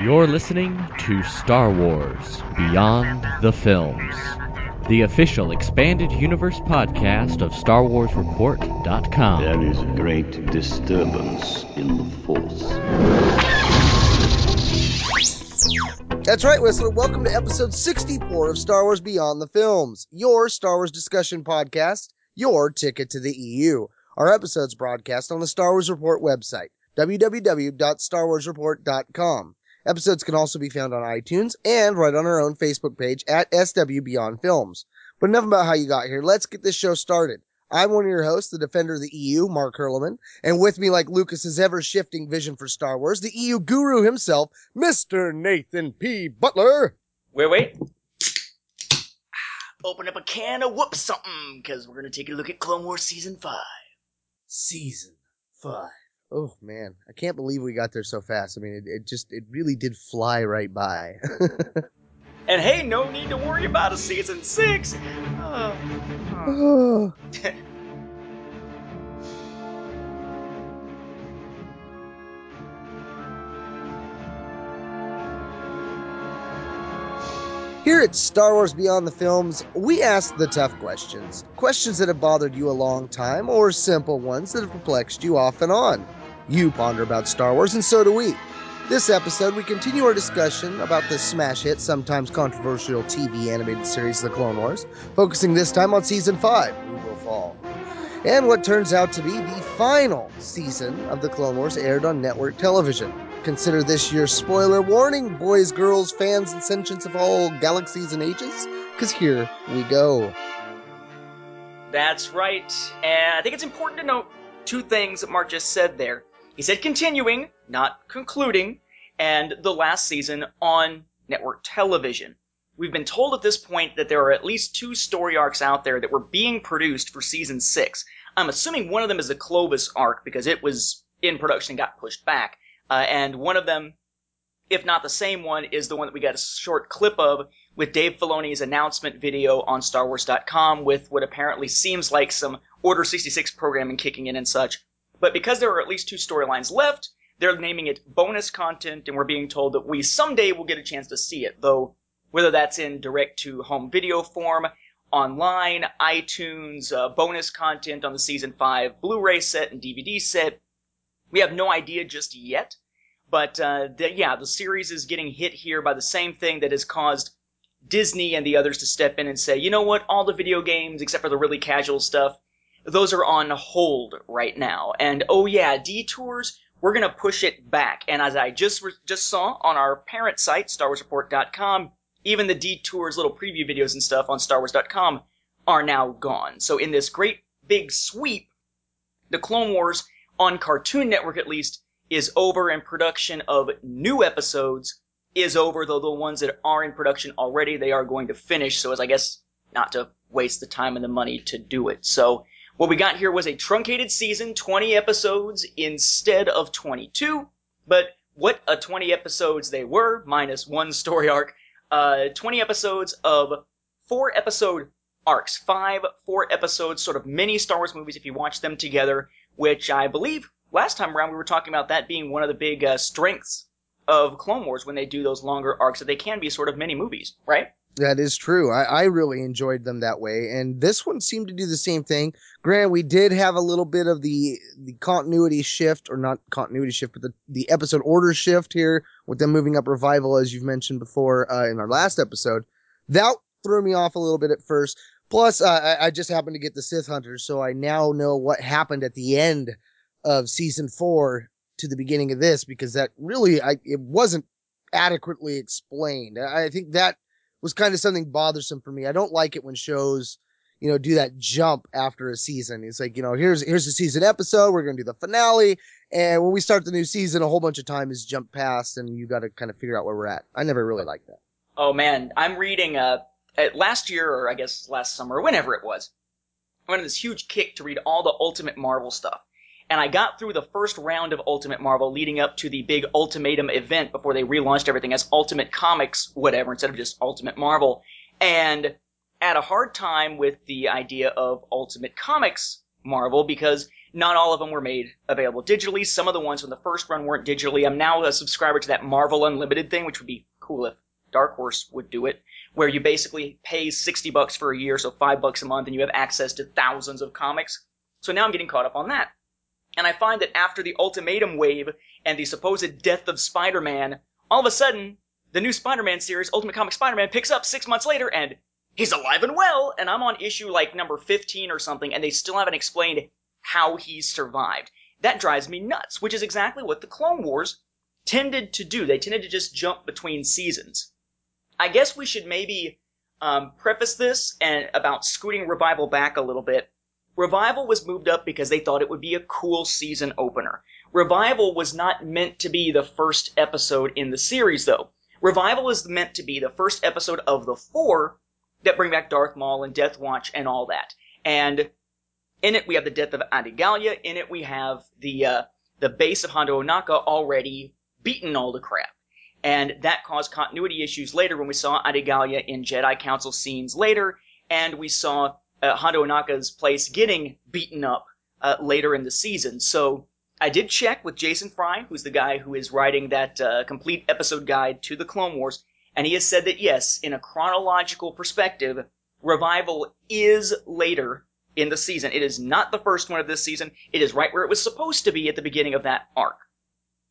You're listening to Star Wars Beyond the Films, the official expanded universe podcast of StarWarsReport.com. There is a great disturbance in the Force. That's right, Whistler. Welcome to episode 64 of Star Wars Beyond the Films, your Star Wars discussion podcast, your ticket to the EU. Our episodes broadcast on the Star Wars Report website, www.starwarsreport.com. Episodes can also be found on iTunes and right on our own Facebook page at SW Beyond Films. But enough about how you got here. Let's get this show started. I'm one of your hosts, the defender of the EU, Mark Hurleman, and with me, like Lucas's ever-shifting vision for Star Wars, the EU guru himself, Mr. Nathan P. Butler. Wait, wait. Ah, open up a can of whoop something, because we're going to take a look at Clone Wars Season 5. Season 5. Oh man, I can't believe we got there so fast. I mean, it, it just, it really did fly right by. And hey, no need to worry about a Season 6. Uh, Oh. Here at Star Wars Beyond the Films, we ask the tough questions. Questions that have bothered you a long time, or simple ones that have perplexed you off and on. You ponder about Star Wars, and so do we. This episode, we continue our discussion about the smash hit, sometimes controversial TV animated series The Clone Wars, focusing this time on Season 5, Who Will Fall. And what turns out to be the final season of The Clone Wars aired on network television. Consider this your spoiler warning, boys, girls, fans, and sentients of all galaxies and ages, because here we go. that's right. And I think it's important to note two things that Mark just said there. He said continuing, not concluding, and the last season on network television. We've been told at this point that there are at least two story arcs out there that were being produced for season six. I'm assuming one of them is the Clovis arc because it was in production and got pushed back. Uh, and one of them, if not the same one, is the one that we got a short clip of with Dave Filoni's announcement video on StarWars.com with what apparently seems like some Order 66 programming kicking in and such. But because there are at least two storylines left, they're naming it bonus content, and we're being told that we someday will get a chance to see it, though whether that's in direct to home video form, online, iTunes, uh, bonus content on the season 5 Blu ray set and DVD set, we have no idea just yet. But uh, the, yeah, the series is getting hit here by the same thing that has caused Disney and the others to step in and say, you know what, all the video games, except for the really casual stuff, those are on hold right now. And oh yeah, detours, we're gonna push it back. And as I just re- just saw on our parent site, StarWarsReport.com, even the detours little preview videos and stuff on StarWars.com are now gone. So in this great big sweep, the Clone Wars on Cartoon Network at least is over, and production of new episodes is over. Though the ones that are in production already, they are going to finish. So as I guess not to waste the time and the money to do it. So what we got here was a truncated season, 20 episodes instead of 22. But what a 20 episodes they were, minus one story arc. Uh, 20 episodes of four episode arcs. Five, four episodes, sort of mini Star Wars movies if you watch them together, which I believe last time around we were talking about that being one of the big uh, strengths of Clone Wars when they do those longer arcs, that they can be sort of mini movies, right? That is true. I, I really enjoyed them that way, and this one seemed to do the same thing. Grant, we did have a little bit of the the continuity shift, or not continuity shift, but the the episode order shift here with them moving up revival, as you've mentioned before uh, in our last episode. That threw me off a little bit at first. Plus, uh, I, I just happened to get the Sith Hunters, so I now know what happened at the end of season four to the beginning of this because that really I it wasn't adequately explained. I I think that was kind of something bothersome for me. I don't like it when shows, you know, do that jump after a season. It's like, you know, here's here's the season episode, we're gonna do the finale, and when we start the new season, a whole bunch of time is jumped past, and you got to kind of figure out where we're at. I never really liked that. Oh man, I'm reading uh, Uh, last year or I guess last summer, or whenever it was. I went on this huge kick to read all the Ultimate Marvel stuff. And I got through the first round of Ultimate Marvel leading up to the big Ultimatum event before they relaunched everything as Ultimate Comics, whatever, instead of just Ultimate Marvel. And had a hard time with the idea of Ultimate Comics Marvel because not all of them were made available digitally. Some of the ones from the first run weren't digitally. I'm now a subscriber to that Marvel Unlimited thing, which would be cool if Dark Horse would do it, where you basically pay 60 bucks for a year, so 5 bucks a month, and you have access to thousands of comics. So now I'm getting caught up on that. And I find that after the Ultimatum wave and the supposed death of Spider-Man, all of a sudden, the new Spider-Man series, Ultimate Comic Spider-Man, picks up six months later and he's alive and well, and I'm on issue like number 15 or something, and they still haven't explained how he's survived. That drives me nuts, which is exactly what the Clone Wars tended to do. They tended to just jump between seasons. I guess we should maybe um, preface this and about scooting Revival back a little bit. Revival was moved up because they thought it would be a cool season opener. Revival was not meant to be the first episode in the series, though. Revival is meant to be the first episode of the four that bring back Darth Maul and Death Watch and all that. And in it, we have the death of Adi Gallia. In it, we have the uh, the base of Hondo Ohnaka already beaten all the crap. And that caused continuity issues later when we saw Adi Gallia in Jedi Council scenes later, and we saw uh, Hondo Ohnaka's place getting beaten up uh, later in the season. So I did check with Jason Fry, who's the guy who is writing that uh, complete episode guide to the Clone Wars, and he has said that yes, in a chronological perspective, Revival is later in the season. It is not the first one of this season. It is right where it was supposed to be at the beginning of that arc.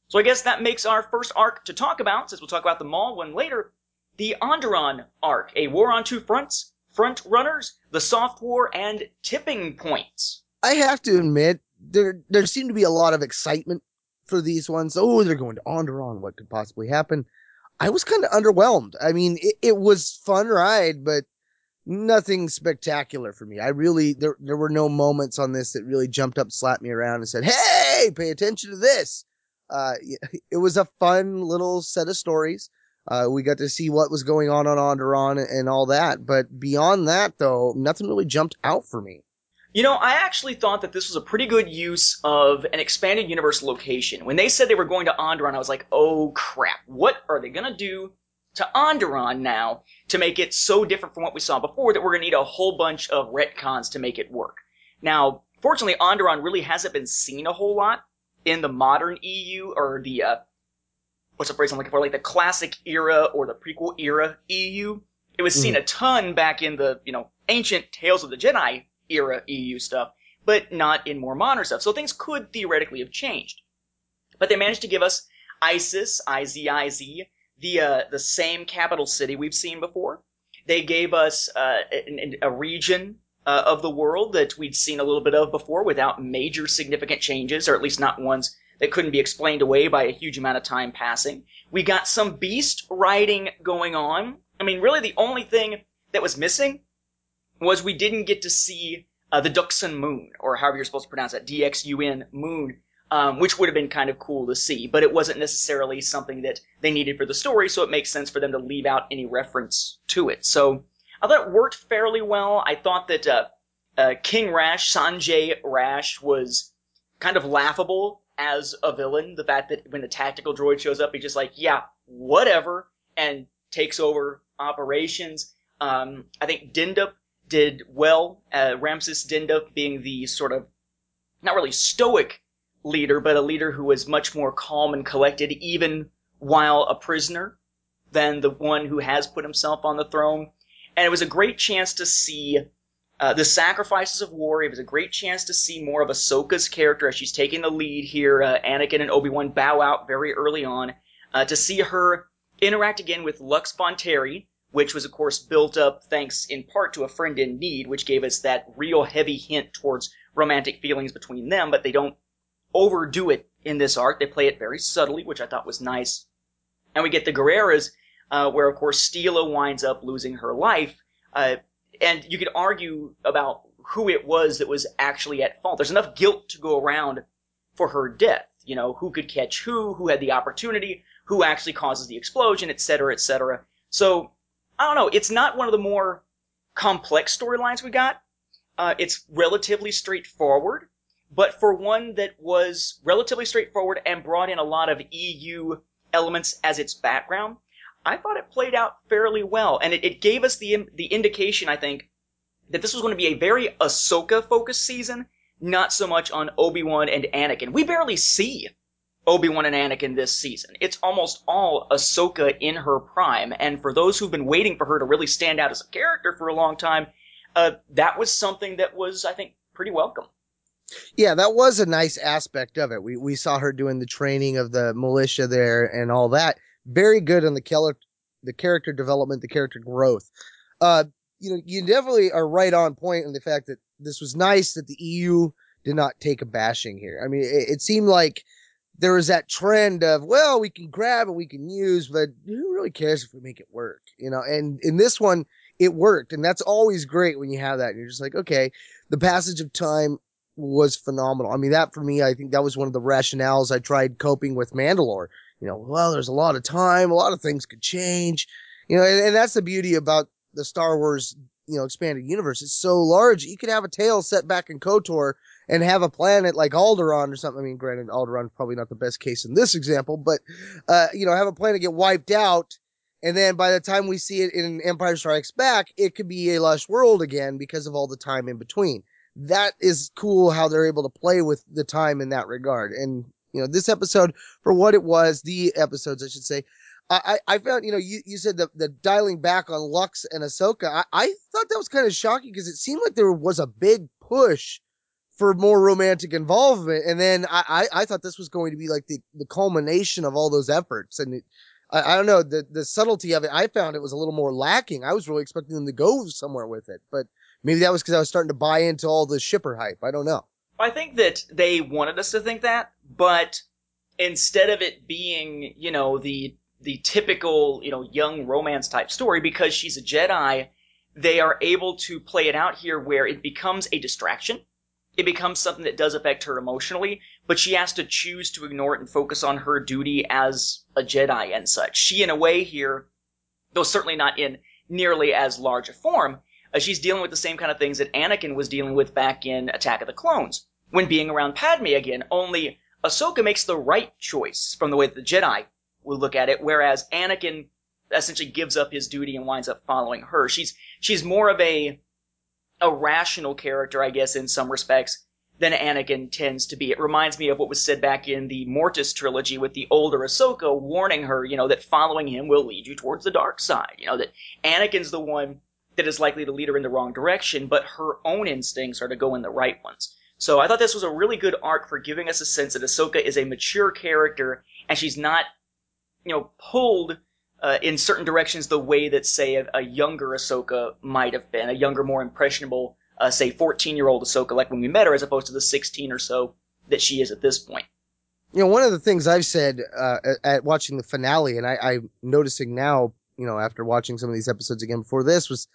So I guess that makes our first arc to talk about, since we'll talk about the Maul one later, the Onderon arc, a war on two fronts, front runners, the soft war, and tipping points. I have to admit, there there seemed to be a lot of excitement for these ones. Oh, they're going to Onderon. What could possibly happen? I was kind of underwhelmed. I mean, it, it was fun ride, but nothing spectacular for me. I really there there were no moments on this that really jumped up, slapped me around, and said, "Hey, pay attention to this." Uh, it was a fun little set of stories. Uh, we got to see what was going on on Onderon and all that, but beyond that, though, nothing really jumped out for me. You know, I actually thought that this was a pretty good use of an expanded universe location. When they said they were going to Onderon, I was like, oh crap, what are they gonna do to Onderon now to make it so different from what we saw before that we're gonna need a whole bunch of retcons to make it work? Now, fortunately, Onderon really hasn't been seen a whole lot in the modern EU or the uh, what's the phrase I'm looking for, like the classic era or the prequel era EU. It was seen mm. a ton back in the you know ancient Tales of the Jedi era EU stuff, but not in more modern stuff. So things could theoretically have changed. But they managed to give us Iziz, I-Z-I-Z, the uh, the same capital city we've seen before. They gave us uh, a, a region uh, of the world that we'd seen a little bit of before without major significant changes, or at least not ones that couldn't be explained away by a huge amount of time passing. We got some beast riding going on. I mean, really the only thing that was missing was we didn't get to see uh, the Dxun moon, or however you're supposed to pronounce that, D-X-U-N moon, um, which would have been kind of cool to see, but it wasn't necessarily something that they needed for the story, so it makes sense for them to leave out any reference to it. So I thought it worked fairly well. I thought that uh, uh, King Rash, Sanjay Rash, was kind of laughable as a villain. The fact that when the tactical droid shows up, he's just like, yeah, whatever, and takes over operations. Um, I think Dendup did well. Uh, Ramsis Dendup being the sort of not really stoic leader, but a leader who was much more calm and collected, even while a prisoner, than the one who has put himself on the throne and it was a great chance to see uh, the sacrifices of war. It was a great chance to see more of Ahsoka's character as she's taking the lead here. Uh, Anakin and Obi Wan bow out very early on. Uh, to see her interact again with Lux Bonteri, which was of course built up thanks in part to a friend in need, which gave us that real heavy hint towards romantic feelings between them, but they don't overdo it in this arc. They play it very subtly, which I thought was nice. And we get the Gerreras uh, where of course Steela winds up losing her life. Uh, and you could argue about who it was that was actually at fault. There's enough guilt to go around for her death. You know, who could catch who, who had the opportunity, who actually causes the explosion, etc., etc. So, I don't know. It's not one of the more complex storylines we got. Uh, it's relatively straightforward, but for one that was relatively straightforward and brought in a lot of EU elements as its background, I thought it played out fairly well, and it, it gave us the the indication, I think, that this was going to be a very Ahsoka focused season, not so much on Obi-Wan and Anakin. We barely see Obi-Wan and Anakin this season. It's almost all Ahsoka in her prime, and for those who've been waiting for her to really stand out as a character for a long time, uh, that was something that was, I think, pretty welcome. Yeah, that was a nice aspect of it. We we saw her doing the training of the militia there and all that. Very good on the Keller, the character development, the character growth. Uh, you know, you definitely are right on point in the fact that this was nice that the EU did not take a bashing here. I mean, it, it seemed like there was that trend of, well, we can grab and we can use, but who really cares if we make it work? You know, and in this one, it worked. And that's always great when you have that. And you're just like, okay, the passage of time was phenomenal. I mean, that for me, I think that was one of the rationales I tried coping with Mandalore. You know, well, there's a lot of time, a lot of things could change, you know, and, and that's the beauty about the Star Wars, you know, expanded universe. It's so large. You could have a tale set back in KOTOR and have a planet like Alderaan or something. I mean, granted, Alderaan's probably not the best case in this example, but, uh, you know, have a planet get wiped out. And then by the time we see it in Empire Strikes Back, it could be a lush world again because of all the time in between. That is cool how they're able to play with the time in that regard. And, you know, this episode, for what it was, the episodes, I should say, I, I found, you know, you, you said the, the dialing back on Lux and Ahsoka. I, I thought that was kind of shocking because it seemed like there was a big push for more romantic involvement. And then I, I, I thought this was going to be like the, the culmination of all those efforts. And it, I, I don't know, the, the subtlety of it, I found it was a little more lacking. I was really expecting them to go somewhere with it, but maybe that was because I was starting to buy into all the shipper hype. I don't know. I think that they wanted us to think that, but instead of it being, you know, the the typical, you know, young romance type story because she's a Jedi, they are able to play it out here where it becomes a distraction. It becomes something that does affect her emotionally, but she has to choose to ignore it and focus on her duty as a Jedi and such. She, in a way, here, though certainly not in nearly as large a form, uh, she's dealing with the same kind of things that Anakin was dealing with back in Attack of the Clones when being around Padme again. Only Ahsoka makes the right choice from the way that the Jedi would look at it, whereas Anakin essentially gives up his duty and winds up following her. She's she's more of a a rational character, I guess, in some respects, than Anakin tends to be. It reminds me of what was said back in the Mortis trilogy with the older Ahsoka warning her, you know, that following him will lead you towards the dark side. You know, that Anakin's the one that is likely to lead her in the wrong direction, but her own instincts are to go in the right ones. So I thought this was a really good arc for giving us a sense that Ahsoka is a mature character and she's not, you know, pulled uh, in certain directions the way that, say, a, a, younger Ahsoka might have been, a younger, more impressionable, uh, say, 14 year old Ahsoka, like when we met her, as opposed to the 16 or so that she is at this point. You know, one of the things I've said uh, at watching the finale, and I, I'm noticing now, you know, after watching some of these episodes again before this, was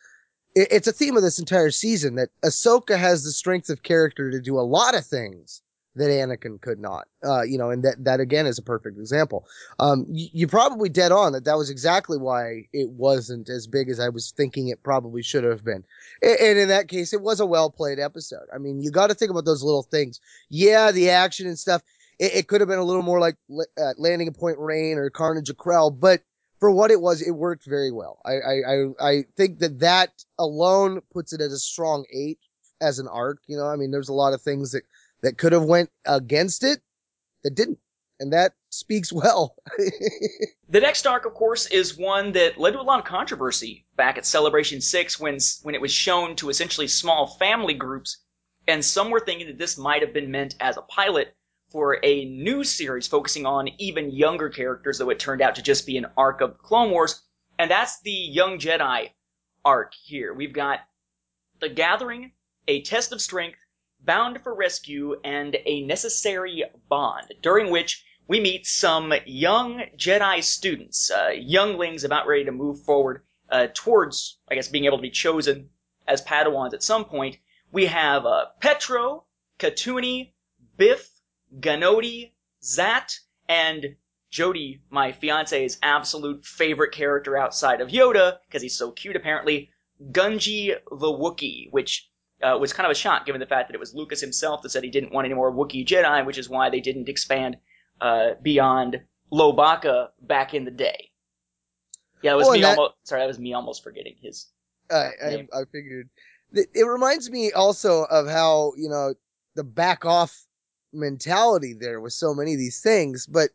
it's a theme of this entire season that Ahsoka has the strength of character to do a lot of things that Anakin could not. Uh, you know, and that, that again is a perfect example. Um, you, you probably dead on that that was exactly why it wasn't as big as I was thinking it probably should have been. And, and in that case, it was a well played episode. I mean, you got to think about those little things. Yeah, the action and stuff. It, it could have been a little more like uh, landing a Point Rain or Carnage of Krell, but for what it was, it worked very well. I, I, I, think that that alone puts it at a strong eight as an arc. You know, I mean, there's a lot of things that that could have went against it that didn't. And that speaks well. the next arc, of course, is one that led to a lot of controversy back at Celebration 6 when, when it was shown to essentially small family groups. And some were thinking that this might have been meant as a pilot for a new series focusing on even younger characters, though it turned out to just be an arc of Clone Wars. And that's the Young Jedi arc here. We've got The Gathering, A Test of Strength, bound for rescue, and a necessary bond, during which we meet some young Jedi students, uh, younglings about ready to move forward uh, towards, I guess, being able to be chosen as Padawans at some point. We have uh, Petro, Katooni, Byph, Ganodi, Zatt, and Jody, my fiance's absolute favorite character outside of Yoda, because he's so cute apparently, Gungi the Wookiee, which uh, was kind of a shock given the fact that it was Lucas himself that said he didn't want any more Wookiee Jedi, which is why they didn't expand uh, beyond Lowbacca back in the day. Yeah, it was well, me that, almost. Sorry, that was me almost forgetting his. I, I, I figured. It reminds me also of how you know the back off mentality there with so many of these things. But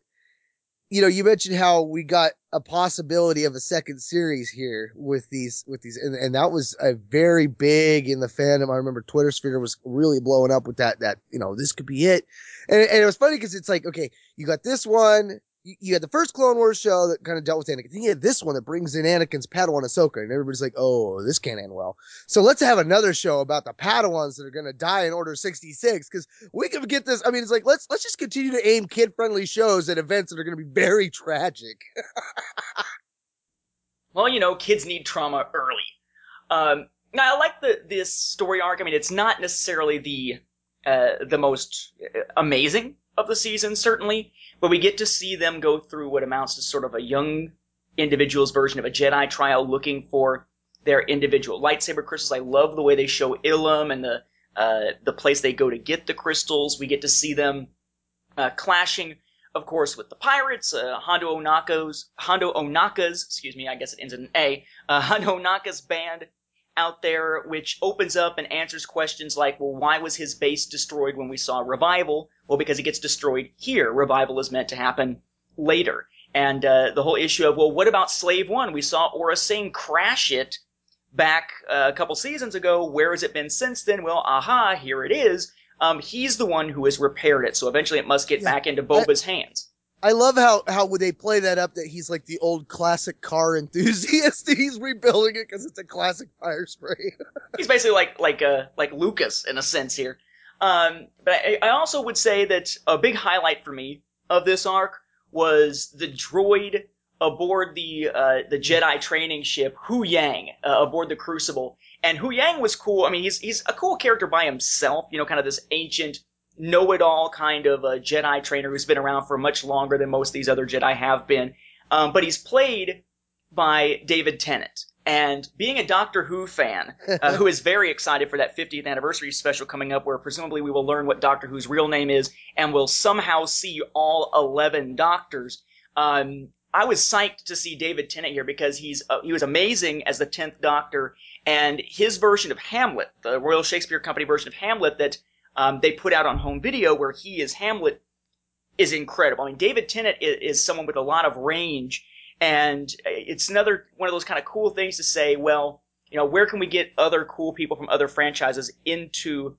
you know, you mentioned how we got a possibility of a second series here with these, with these, and, and that was a very big in the fandom. I remember Twitter sphere was really blowing up with that, that, you know, this could be it. And, and it was funny because it's like, okay, you got this one, you, you had the first Clone Wars show that kind of dealt with Anakin. Then you had this one that brings in Anakin's Padawan Ahsoka, and everybody's like, "Oh, this can't end well." So let's have another show about the Padawans that are going to die in Order sixty six because we can get this. I mean, it's like let's let's just continue to aim kid friendly shows at events that are going to be very tragic. well, you know, kids need trauma early. Um, now, I like the this story arc. I mean, it's not necessarily the uh, the most uh, amazing of the season, certainly, but we get to see them go through what amounts to sort of a young individual's version of a Jedi trial looking for their individual lightsaber crystals. I love the way they show Ilum and the uh, the place they go to get the crystals. We get to see them uh, clashing, of course, with the pirates. Uh, Hondo Ohnaka's Hondo Ohnaka's, excuse me, I guess it ends in an A. Uh, Hondo Ohnaka's band out there, which opens up and answers questions like, well, why was his base destroyed when we saw Revival? Well, because it gets destroyed here. Revival is meant to happen later. And uh, the whole issue of, well, what about Slave One? We saw Aurra Sing crash it back uh, a couple seasons ago. Where has it been since then? Well, aha, here it is. Um, he's the one who has repaired it, so eventually it must get yeah, back into Boba's I, hands. I love how how would they play that up that he's like the old classic car enthusiast. he's rebuilding it because it's a classic Firespray. he's basically like like uh like Lucas in a sense here. Um, but I, I also would say that a big highlight for me of this arc was the droid aboard the uh, the Jedi training ship Huyang uh, aboard the Crucible. And Huyang was cool. I mean, he's he's a cool character by himself. You know, kind of this ancient know-it-all kind of a Jedi trainer who's been around for much longer than most of these other Jedi have been. Um, but he's played by David Tennant. And being a Doctor Who fan, uh, who is very excited for that 50th anniversary special coming up, where presumably we will learn what Doctor Who's real name is, and will somehow see all 11 Doctors. Um, I was psyched to see David Tennant here because he's uh, he was amazing as the 10th Doctor, and his version of Hamlet, the Royal Shakespeare Company version of Hamlet that um, they put out on home video where he is Hamlet is incredible. I mean, David Tennant is, is someone with a lot of range, and it's another one of those kind of cool things to say. Well, you know, where can we get other cool people from other franchises into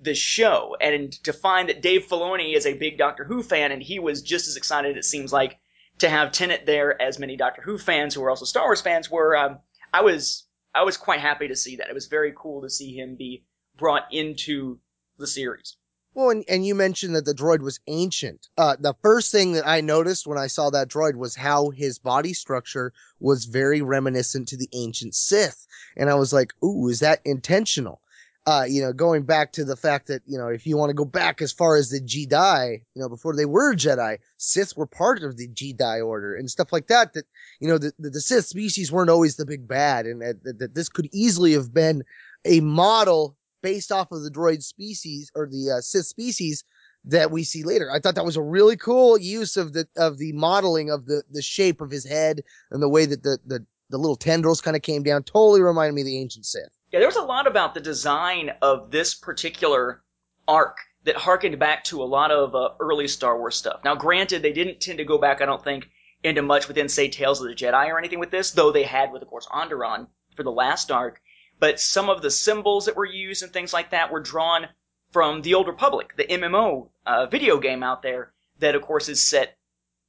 the show? And to find that Dave Filoni is a big Doctor Who fan, and he was just as excited, it seems like, to have Tennant there as many Doctor Who fans who are also Star Wars fans were. Um, I was I was quite happy to see that. It was very cool to see him be brought into the series. Well, and, and you mentioned that the droid was ancient. Uh, the first thing that I noticed when I saw that droid was how his body structure was very reminiscent to the ancient Sith. And I was like, ooh, is that intentional? Uh, you know, going back to the fact that, you know, if you want to go back as far as the Jedi, you know, before they were Jedi, Sith were part of the Jedi order and stuff like that, that, you know, the, the, Sith species weren't always the big bad and that, that, that this could easily have been a model based off of the droid species or the uh, Sith species that we see later. I thought that was a really cool use of the of the modeling of the the shape of his head and the way that the the, the little tendrils kind of came down. Totally reminded me of the ancient Sith. Yeah, there was a lot about the design of this particular arc that harkened back to a lot of uh, early Star Wars stuff. Now, granted, they didn't tend to go back, I don't think, into much within, say, Tales of the Jedi or anything with this, though they had with, of course, Onderon for the last arc but some of the symbols that were used and things like that were drawn from the Old Republic, the MMO uh, video game out there that, of course, is set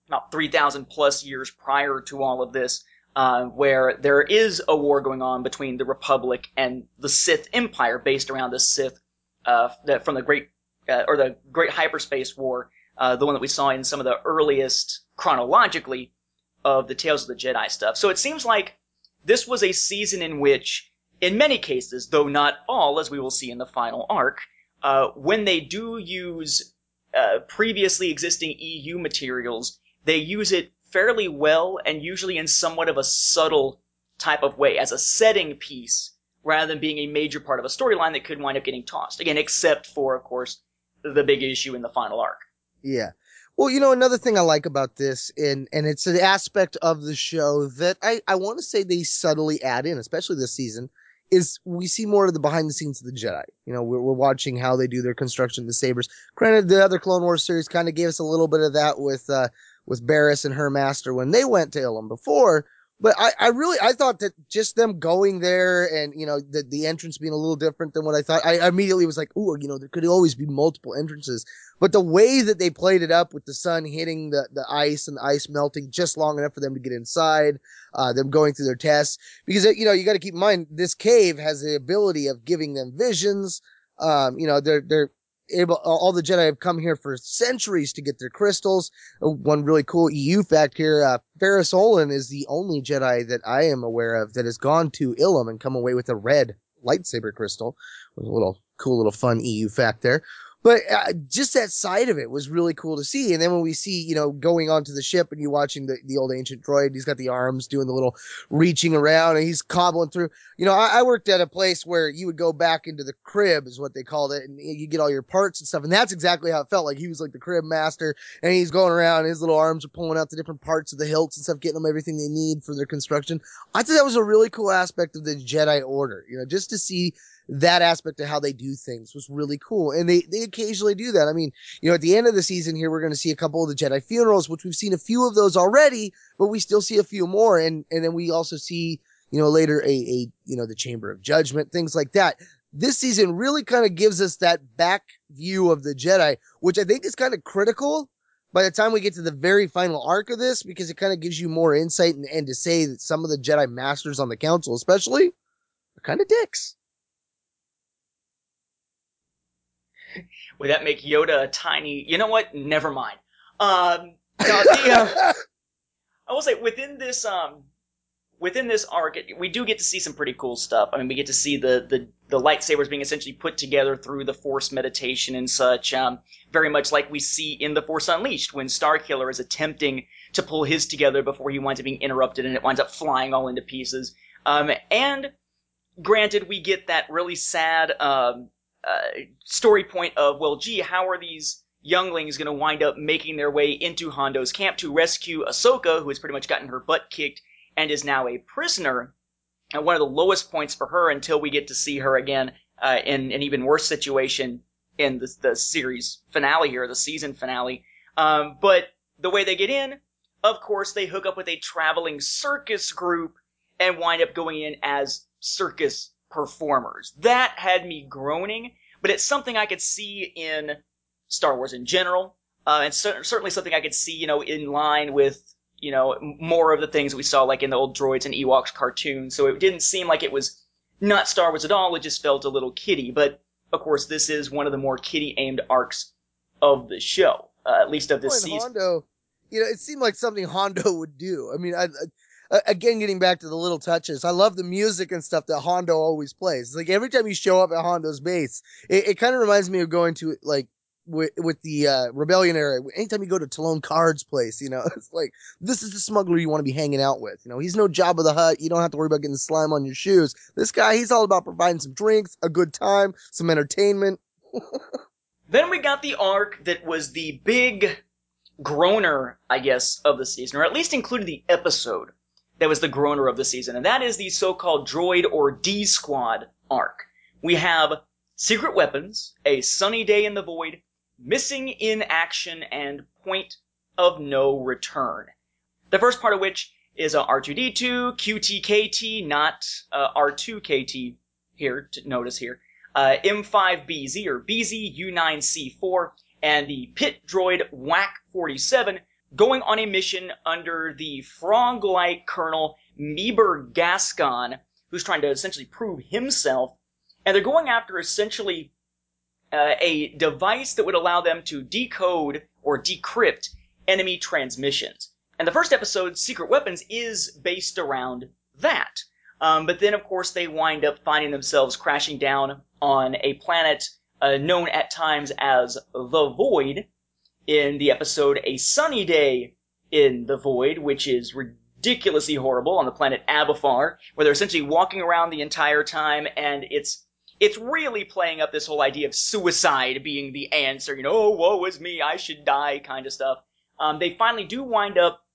about 3,000 plus years prior to all of this, uh, where there is a war going on between the Republic and the Sith Empire based around the Sith uh, from the Great uh, or the Great Hyperspace War, uh, the one that we saw in some of the earliest chronologically of the Tales of the Jedi stuff. So it seems like this was a season in which in many cases, though not all, as we will see in the final arc, uh, when they do use uh, previously existing EU materials, they use it fairly well and usually in somewhat of a subtle type of way as a setting piece rather than being a major part of a storyline that could wind up getting tossed. Again, except for, of course, the big issue in the final arc. Yeah. Well, you know, another thing I like about this, and and it's an aspect of the show that I I want to say they subtly add in, especially this season, is we see more of the behind the scenes of the Jedi. You know, we're, we're watching how they do their construction of the sabers. Granted, the other Clone Wars series kind of gave us a little bit of that with uh, with Barriss and her master when they went to Ilum before. But I, I really I thought that just them going there and you know the the entrance being a little different than what I thought. I immediately was like, oh, you know, there could always be multiple entrances. But the way that they played it up with the sun hitting the the ice and the ice melting just long enough for them to get inside, uh, them going through their tests, because you know you got to keep in mind this cave has the ability of giving them visions. Um, you know, they're they're able all the Jedi have come here for centuries to get their crystals. Uh, One really cool EU fact here: uh, Ferus Olin is the only Jedi that I am aware of that has gone to Ilum and come away with a red lightsaber crystal. A little cool, little fun EU fact there. But uh, just that side of it was really cool to see. And then when we see, you know, going onto the ship and you watching the, the old ancient droid, he's got the arms doing the little reaching around and he's cobbling through. You know, I, I worked at a place where you would go back into the crib is what they called it. And you get all your parts and stuff. And that's exactly how it felt like he was like the crib master and he's going around. His little arms are pulling out the different parts of the hilts and stuff, getting them everything they need for their construction. I thought that was a really cool aspect of the Jedi Order, you know, just to see that aspect of how they do things was really cool. And they, they occasionally do that. I mean, you know, at the end of the season here, we're going to see a couple of the Jedi funerals, which we've seen a few of those already, but we still see a few more. And, and then we also see, you know, later a, a, you know, the Chamber of Judgment, things like that. This season really kind of gives us that back view of the Jedi, which I think is kind of critical by the time we get to the very final arc of this, because it kind of gives you more insight and, and to say that some of the Jedi masters on the council, especially, are kind of dicks. Would that make Yoda a tiny? You know what? Never mind. Um, no, the, uh, I will say within this um within this arc, we do get to see some pretty cool stuff. I mean, we get to see the the, the lightsabers being essentially put together through the Force meditation and such. Um, very much like we see in the Force Unleashed when Starkiller is attempting to pull his together before he winds up being interrupted and it winds up flying all into pieces. Um, and granted, we get that really sad um, uh, story point of, well, gee, how are these younglings going to wind up making their way into Hondo's camp to rescue Ahsoka, who has pretty much gotten her butt kicked and is now a prisoner? And one of the lowest points for her until we get to see her again uh, in an even worse situation in the, the series finale here, the season finale. Um, but the way they get in, of course, they hook up with a traveling circus group and wind up going in as circus performers. That had me groaning, but it's something I could see in Star Wars in general, uh, and cer- certainly something I could see, you know, in line with, you know, more of the things we saw like in the old Droids and Ewoks cartoons. So it didn't seem like it was not Star Wars at all. It just felt a little kiddie. But of course, this is one of the more kiddie aimed arcs of the show, uh, at least of this Well, season. Hondo, you know, it seemed like something Hondo would do. I mean, I, I, again, getting back to the little touches, I love the music and stuff that Hondo always plays. Like every time you show up at Hondo's base, it, it kind of reminds me of going to like with, with the uh, Rebellion era. Anytime you go to Talon Karrde's place, you know, it's like this is the smuggler you want to be hanging out with. You know, he's no Jabba the Hutt. You don't have to worry about getting slime on your shoes. This guy, he's all about providing some drinks, a good time, some entertainment. Then we got the arc that was the big groaner, I guess, of the season, or at least included the episode that was the groaner of the season, and that is the so-called Droid or D Squad arc. We have secret weapons, a sunny day in the void, missing in action, and point of no return. The first part of which is uh, R2D2, QTKT, not uh, R2KT here, to notice here, uh, M5BZ or BZ-U9C4, and the pit droid WAC-47 going on a mission under the frog-like Colonel Meebur Gascon, who's trying to essentially prove himself, and they're going after essentially uh, a device that would allow them to decode or decrypt enemy transmissions. And the first episode, Secret Weapons, is based around that. Um, but then, of course, they wind up finding themselves crashing down on a planet uh, known at times as the Void in the episode A Sunny Day in the Void, which is ridiculously horrible on the planet Abafar, where they're essentially walking around the entire time, and it's it's really playing up this whole idea of suicide being the answer. You know, oh, woe is me, I should die, kind of stuff. Um, they finally do wind up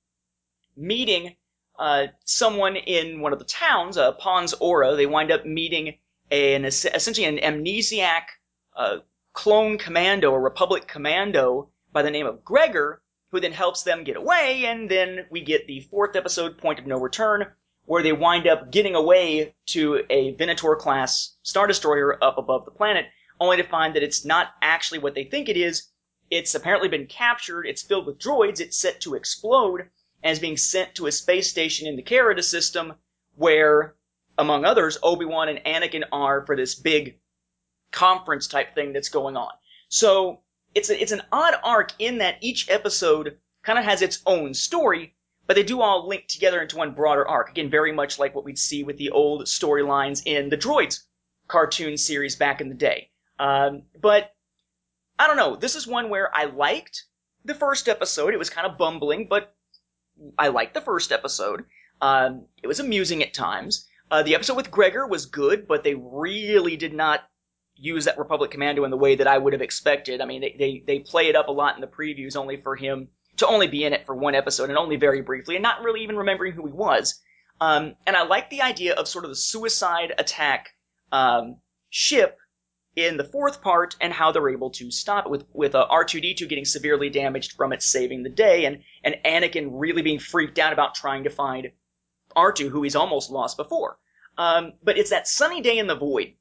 meeting uh, someone in one of the towns, uh, Pons Ora, they wind up meeting an essentially an amnesiac uh, clone commando, a Republic commando by the name of Gregor, who then helps them get away, and then we get the fourth episode, Point of No Return, where they wind up getting away to a Venator class Star Destroyer up above the planet, only to find that it's not actually what they think it is. It's apparently been captured, it's filled with droids, it's set to explode, and is being sent to a space station in the Carida system, where, among others, Obi-Wan and Anakin are for this big conference type thing that's going on. So, it's a, it's an odd arc in that each episode kind of has its own story, but they do all link together into one broader arc. Again, very much like what we'd see with the old storylines in the Droids cartoon series back in the day. Um, but I don't know. This is one where I liked the first episode. It was kind of bumbling, but I liked the first episode. Um, it was amusing at times. Uh, the episode with Gregor was good, but they really did not use that Republic Commando in the way that I would have expected. I mean, they, they, they play it up a lot in the previews only for him to only be in it for one episode and only very briefly and not really even remembering who he was. Um, and I like the idea of sort of the suicide attack um, ship in the fourth part and how they're able to stop it with with uh, R2D2 getting severely damaged from it saving the day and and Anakin really being freaked out about trying to find R2 who he's almost lost before. Um, but it's that sunny day in the void,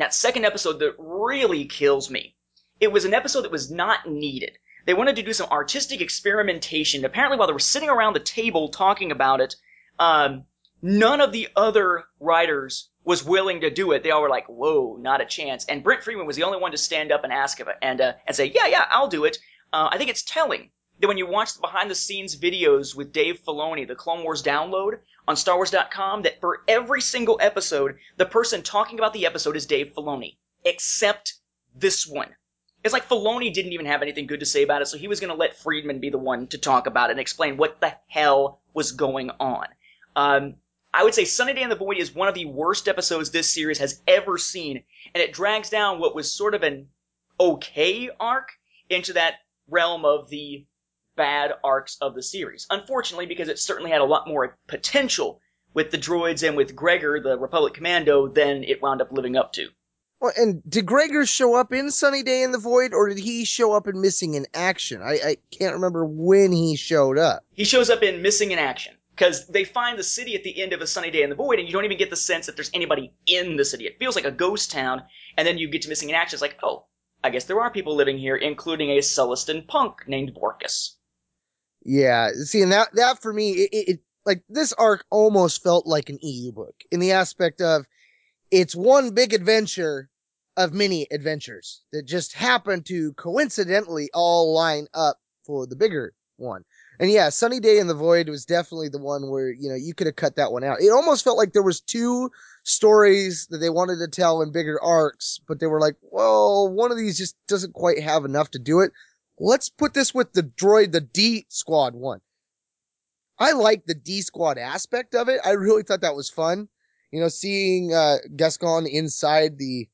that second episode that really kills me. It was an episode that was not needed. They wanted to do some artistic experimentation. Apparently, while they were sitting around the table talking about it, um, none of the other writers was willing to do it. They all were like, "Whoa, not a chance." And Brent Friedman was the only one to stand up and ask of it and uh, and say, "Yeah, yeah, I'll do it." Uh, I think it's telling that when you watch the behind the scenes videos with Dave Filoni, the Clone Wars download on StarWars.com, that for every single episode, the person talking about the episode is Dave Filoni, except this one. It's like Filoni didn't even have anything good to say about it, so he was going to let Friedman be the one to talk about it and explain what the hell was going on. Um, I would say Sunny Day in the Void is one of the worst episodes this series has ever seen, and it drags down what was sort of an okay arc into that realm of the bad arcs of the series. Unfortunately, because it certainly had a lot more potential with the droids and with Gregor, the Republic Commando, than it wound up living up to. Well, and did Gregor show up in Sunny Day in the Void, or did he show up in Missing in Action? I, I can't remember when he showed up. He shows up in Missing in Action because they find the city at the end of a sunny day in the void, and you don't even get the sense that there's anybody in the city. It feels like a ghost town, and then you get to missing in action. It's like, oh, I guess there are people living here, including a Sullustan punk named Vorkus. Yeah, see, and that that for me, it, it like this arc almost felt like an EU book in the aspect of it's one big adventure of many adventures that just happen to coincidentally all line up for the bigger one. And yeah, Sunny Day in the Void was definitely the one where, you know, you could have cut that one out. It almost felt like there was two stories that they wanted to tell in bigger arcs, but they were like, well, one of these just doesn't quite have enough to do it. Let's put this with the droid, the D squad one. I like the D squad aspect of it. I really thought that was fun. You know, seeing, uh, Gascon inside the,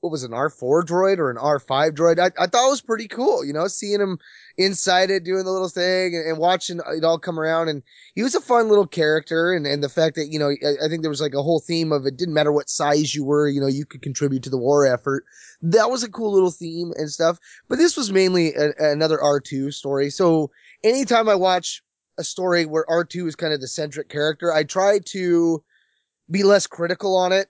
what was it, an R4 droid or an R5 droid? I, I thought it was pretty cool, you know, seeing him inside it, doing the little thing and, and, watching it all come around. And he was a fun little character. And, and the fact that, you know, I, I, think there was like a whole theme of it didn't matter what size you were, you know, you could contribute to the war effort. That was a cool little theme and stuff. But this was mainly a, another R2 story. So anytime I watch a story where R2 is kind of the centric character, I try to be less critical on it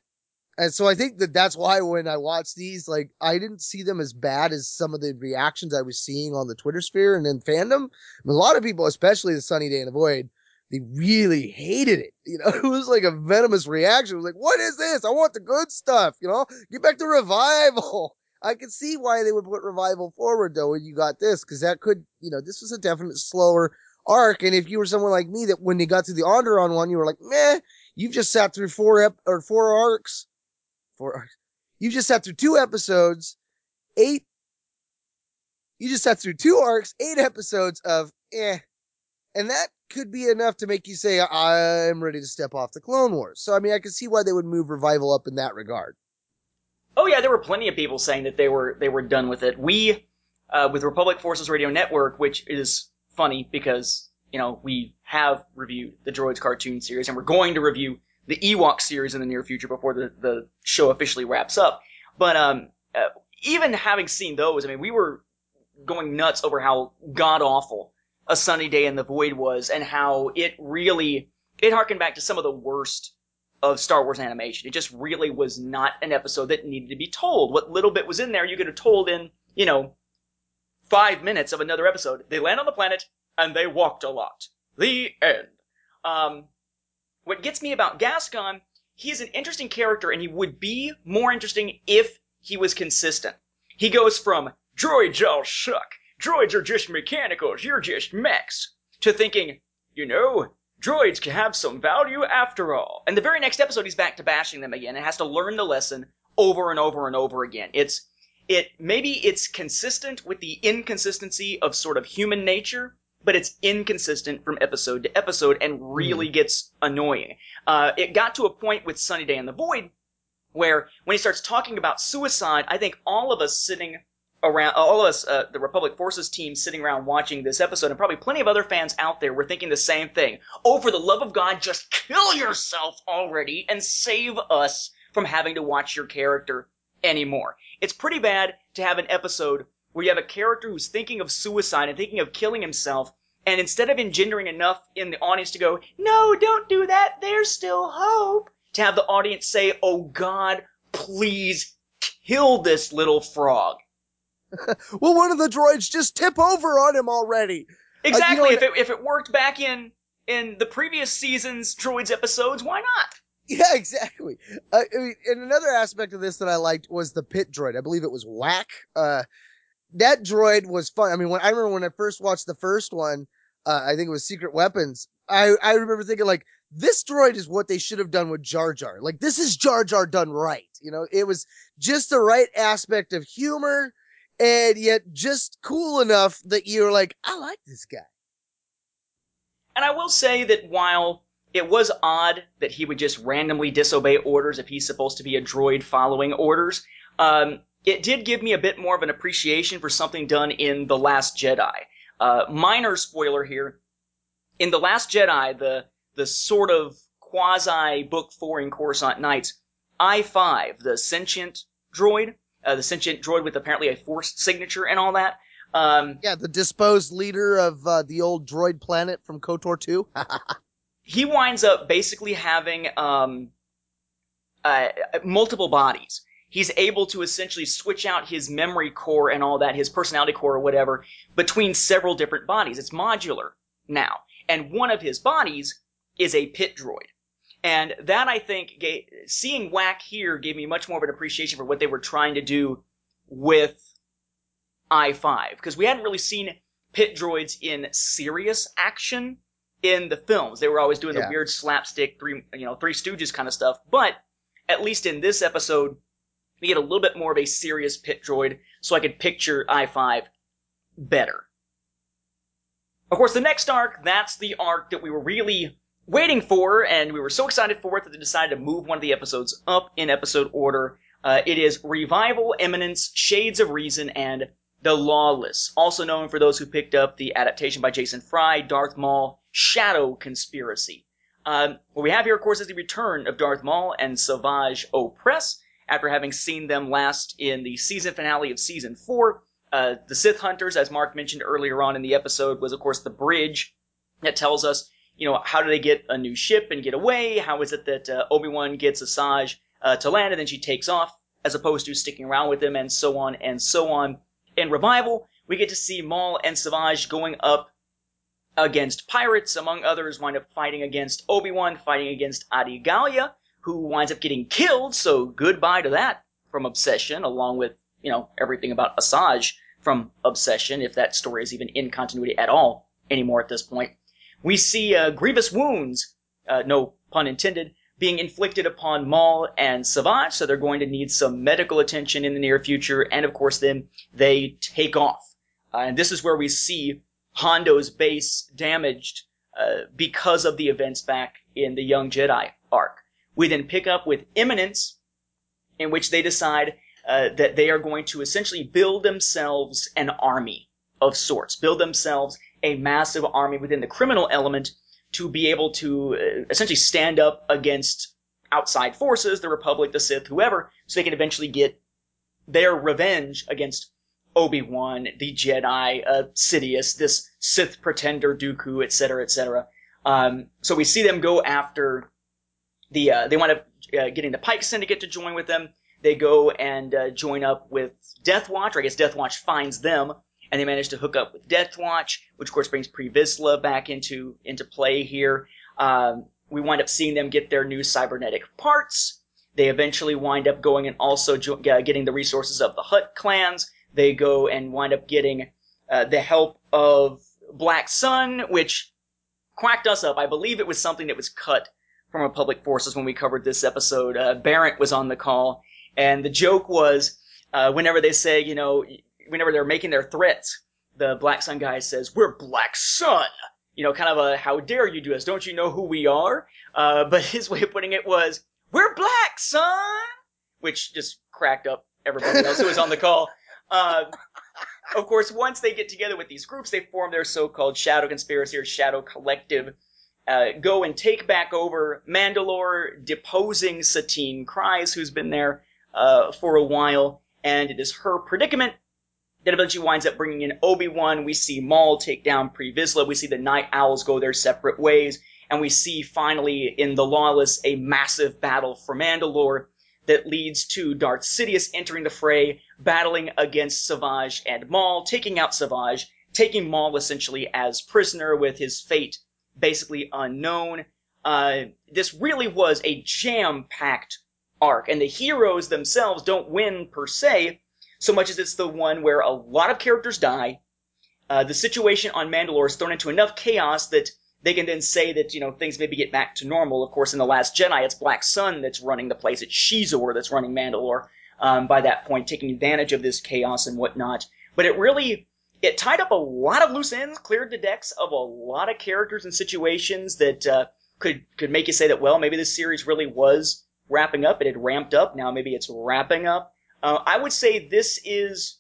and so I think that that's why when I watched these, like, I didn't see them as bad as some of the reactions I was seeing on the Twitter sphere and in fandom. a lot of people, especially the Sunny Day in the Void, they really hated it. You know, it was like a venomous reaction. It was like, what is this? I want the good stuff. You know, get back to revival. I can see why they would put revival forward though when you got this, because that could, you know, this was a definite slower arc. And if you were someone like me that when they got to the Onderon one, you were like, meh, you've just sat through four ep- or four arcs four. You just sat through two episodes, eight. You just sat through two arcs, eight episodes of eh, and that could be enough to make you say I'm ready to step off the Clone Wars. So I mean, I can see why they would move revival up in that regard. Oh yeah, there were plenty of people saying that they were they were done with it. We, uh, with Republic Forces Radio Network, which is funny because you know, we have reviewed the Droids cartoon series, and we're going to review the Ewok series in the near future before the, the show officially wraps up. But um, uh, even having seen those, I mean, we were going nuts over how god awful A Sunny Day in the Void was, and how it really it harkened back to some of the worst of Star Wars animation. It just really was not an episode that needed to be told. What little bit was in there, you could have told in, you know, five minutes of another episode. They land on the planet and they walked a lot. The end. Um, what gets me about Gascon, he's an interesting character and he would be more interesting if he was consistent. He goes from droids all suck, droids are just mechanicals, you're just mechs, to thinking, you know, droids can have some value after all. And the very next episode, he's back to bashing them again and has to learn the lesson over and over and over again. It's it maybe it's consistent with the inconsistency of sort of human nature, but it's inconsistent from episode to episode and really mm. gets annoying. Uh, it got to a point with Sunny Day in the Void where when he starts talking about suicide, I think all of us sitting around, all of us, uh, the Republic Forces team sitting around watching this episode, and probably plenty of other fans out there were thinking the same thing. Oh, for the love of God, just kill yourself already and save us from having to watch your character anymore. It's pretty bad to have an episode where you have a character who's thinking of suicide and thinking of killing himself, and instead of engendering enough in the audience to go, no, don't do that, there's still hope, to have the audience say, oh God, please kill this little frog. well, one of the droids just tip over on him already. Exactly. Uh, you know, if it if it worked back in in the previous season's droids episodes, why not? Yeah, exactly. Uh, I mean, and another aspect of this that I liked was the pit droid. I believe it was Whack. Uh, that droid was fun. I mean, when I remember when I first watched the first one, uh, I think it was Secret Weapons. I I remember thinking like this droid is what they should have done with Jar Jar. Like this is Jar Jar done right. You know, it was just the right aspect of humor and yet just cool enough that you're like, I like this guy. And I will say that while it was odd that he would just randomly disobey orders if he's supposed to be a droid following orders, um, it did give me a bit more of an appreciation for something done in The Last Jedi. Uh, minor spoiler here. In The Last Jedi, the, the sort of quasi book four in Coruscant Nights, I-5, the sentient droid, uh, the sentient droid with apparently a force signature and all that. Um, yeah, the disposed leader of uh, the old droid planet from KOTOR 2. he winds up basically having um, uh, multiple bodies. He's able to essentially switch out his memory core and all that, his personality core or whatever, between several different bodies. It's modular now. And one of his bodies is a pit droid. And that I think gave, seeing Whack here gave me much more of an appreciation for what they were trying to do with I5 because we hadn't really seen pit droids in serious action in the films. They were always doing yeah. the weird slapstick three you know three stooges kind of stuff, but at least in this episode get a little bit more of a serious pit droid so I could picture I5 better. Of course, the next arc, that's the arc that we were really waiting for, and we were so excited for it that they decided to move one of the episodes up in episode order. Uh, it is Revival, Eminence, Shades of Reason, and The Lawless, also known for those who picked up the adaptation by Jason Fry, Darth Maul, Shadow Conspiracy. Um, what we have here, of course, is the return of Darth Maul and Savage Opress after having seen them last in the season finale of season four. Uh, the Sith Hunters, as Mark mentioned earlier on in the episode, was of course the bridge that tells us you know, how do they get a new ship and get away? How is it that uh, Obi Wan gets Asajj uh, to land and then she takes off, as opposed to sticking around with him, and so on and so on. In Revival, we get to see Maul and Savage going up against pirates, among others, wind up fighting against Obi Wan, fighting against Adi Gallia, who winds up getting killed. So goodbye to that from Obsession, along with you know everything about Asajj from Obsession, if that story is even in continuity at all anymore at this point. We see uh, grievous wounds, uh, no pun intended, being inflicted upon Maul and Savage, so they're going to need some medical attention in the near future, and of course then they take off. Uh, and this is where we see Hondo's base damaged uh, because of the events back in the Young Jedi arc. We then pick up with Eminence, in which they decide uh, that they are going to essentially build themselves an army of sorts, build themselves a massive army within the criminal element to be able to uh, essentially stand up against outside forces, the Republic, the Sith, whoever, so they can eventually get their revenge against Obi-Wan, the Jedi, uh, Sidious, this Sith pretender Dooku, etc., etc. Um, so we see them go after the, uh, they wind up uh, getting the Pike Syndicate to join with them. They go and uh, join up with Death Watch, or I guess Death Watch finds them, and they manage to hook up with Death Watch, which of course brings Pre Vizsla back into into play here. Um, we wind up seeing them get their new cybernetic parts. They eventually wind up going and also jo- uh, getting the resources of the Hutt clans. They go and wind up getting uh, the help of Black Sun, which quacked us up. I believe it was something that was cut from Republic Forces when we covered this episode. Uh, Barrett was on the call, and the joke was uh, whenever they say, you know, whenever they're making their threats, the Black Sun guy says, "We're Black Sun." You know, kind of a "How dare you do this? Don't you know who we are?" Uh, but his way of putting it was, "We're Black Sun," which just cracked up everybody else who was on the call. Uh, of course, once they get together with these groups, they form their so-called Shadow Conspiracy or Shadow Collective. Uh, go and take back over Mandalore, deposing Satine Kryze, who's been there uh, for a while, and it is her predicament that eventually winds up bringing in Obi-Wan. We see Maul take down Pre Vizsla. We see the Nite Owls go their separate ways. And we see finally in The Lawless a massive battle for Mandalore that leads to Darth Sidious entering the fray, battling against Savage and Maul, taking out Savage, taking Maul essentially as prisoner with his fate basically unknown. Uh, this really was a jam-packed arc, and the heroes themselves don't win per se, so much as it's the one where a lot of characters die. Uh, the situation on Mandalore is thrown into enough chaos that they can then say that, you know, things maybe get back to normal. Of course, in The Last Jedi, it's Black Sun that's running the place. It's Xizor that's running Mandalore, um, by that point, taking advantage of this chaos and whatnot. But it really, it tied up a lot of loose ends, cleared the decks of a lot of characters and situations that, uh, could, could make you say that, well, maybe this series really was wrapping up. It had ramped up. Now maybe it's wrapping up. Uh, I would say this is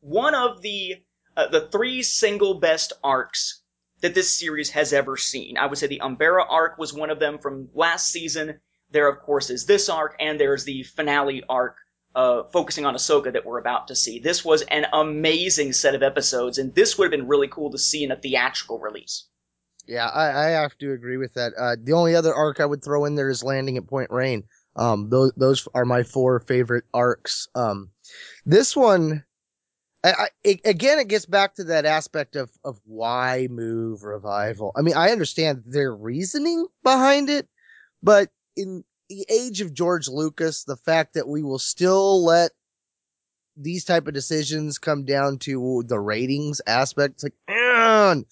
one of the, uh, the three single best arcs that this series has ever seen. I would say the Umbara arc was one of them from last season. There, of course, is this arc, and there's the finale arc, uh, focusing on Ahsoka that we're about to see. This was an amazing set of episodes, and this would have been really cool to see in a theatrical release. Yeah, I, I have to agree with that. Uh, the only other arc I would throw in there is Landing at Point Rain. Um, those those are my four favorite arcs. Um, this one, I, I, it, again, it gets back to that aspect of, of why move revival. I mean, I understand their reasoning behind it, but in the age of George Lucas, the fact that we will still let these type of decisions come down to the ratings aspect, it's like, man,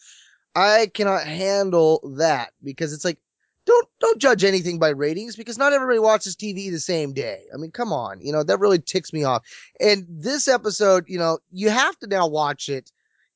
I cannot handle that because it's like, don't don't judge anything by ratings because not everybody watches TV the same day. I mean, come on, you know that really ticks me off. And this episode, you know, you have to now watch it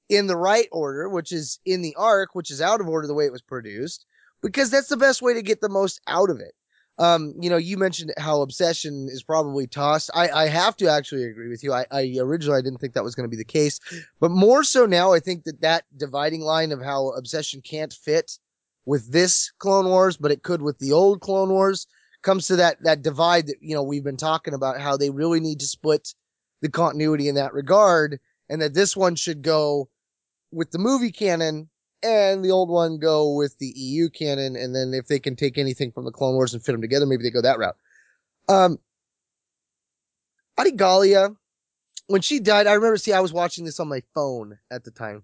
in the right order, which is in the arc, which is out of order the way it was produced, because that's the best way to get the most out of it. Um, you know, you mentioned how obsession is probably tossed. I, I have to actually agree with you. I, I originally I didn't think that was going to be the case, but more so now I think that that dividing line of how obsession can't fit with this Clone Wars, but it could with the old Clone Wars comes to that, that divide that, you know, we've been talking about how they really need to split the continuity in that regard and that this one should go with the movie canon and the old one go with the EU canon. And then if they can take anything from the Clone Wars and fit them together, maybe they go that route. Um, Adi Gallia, when she died, I remember, see, I was watching this on my phone at the time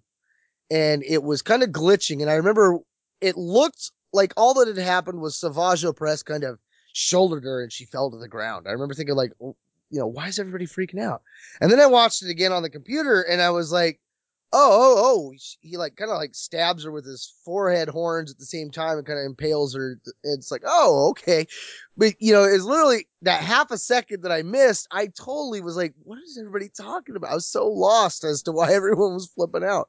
and it was kind of glitching. And I remember it looked like all that had happened was Savage Opress kind of shouldered her and she fell to the ground. I remember thinking like, you know, why is everybody freaking out? And then I watched it again on the computer and I was like, oh, oh, oh, he like kind of like stabs her with his forehead horns at the same time and kind of impales her. It's like, oh, okay. But you know, it's literally that half a second that I missed. I totally was like, what is everybody talking about? I was so lost as to why everyone was flipping out.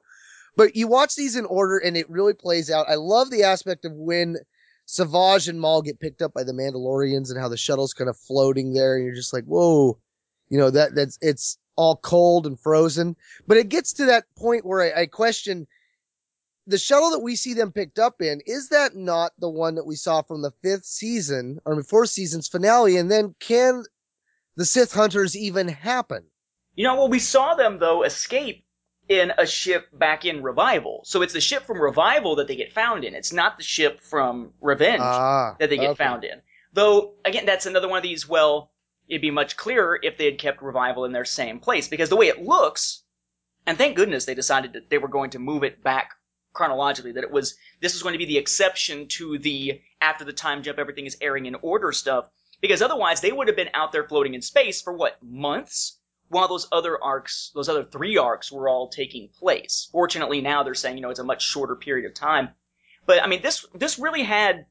But you watch these in order and it really plays out. I love the aspect of when Savage and Maul get picked up by the Mandalorians and how the shuttle's kind of floating there. And you're just like, whoa, you know, that, that's, it's all cold and frozen. But it gets to that point where I, I question, the shuttle that we see them picked up in, is that not the one that we saw from the fifth season or fourth season's finale? And then can the Sith Hunters even happen? You know, well, we saw them though escape in a ship back in Revival. So it's the ship from Revival that they get found in. It's not the ship from Revenge Ah, that they get okay. found in. Though, again, that's another one of these, well, it'd be much clearer if they had kept Revival in their same place. Because the way it looks, and thank goodness they decided that they were going to move it back chronologically, that it was, this was going to be the exception to the after the time jump, everything is airing in order stuff. Because otherwise, they would have been out there floating in space for what, months? While those other arcs, those other three arcs were all taking place. Fortunately, now they're saying, you know, it's a much shorter period of time. But, I mean, this, this really had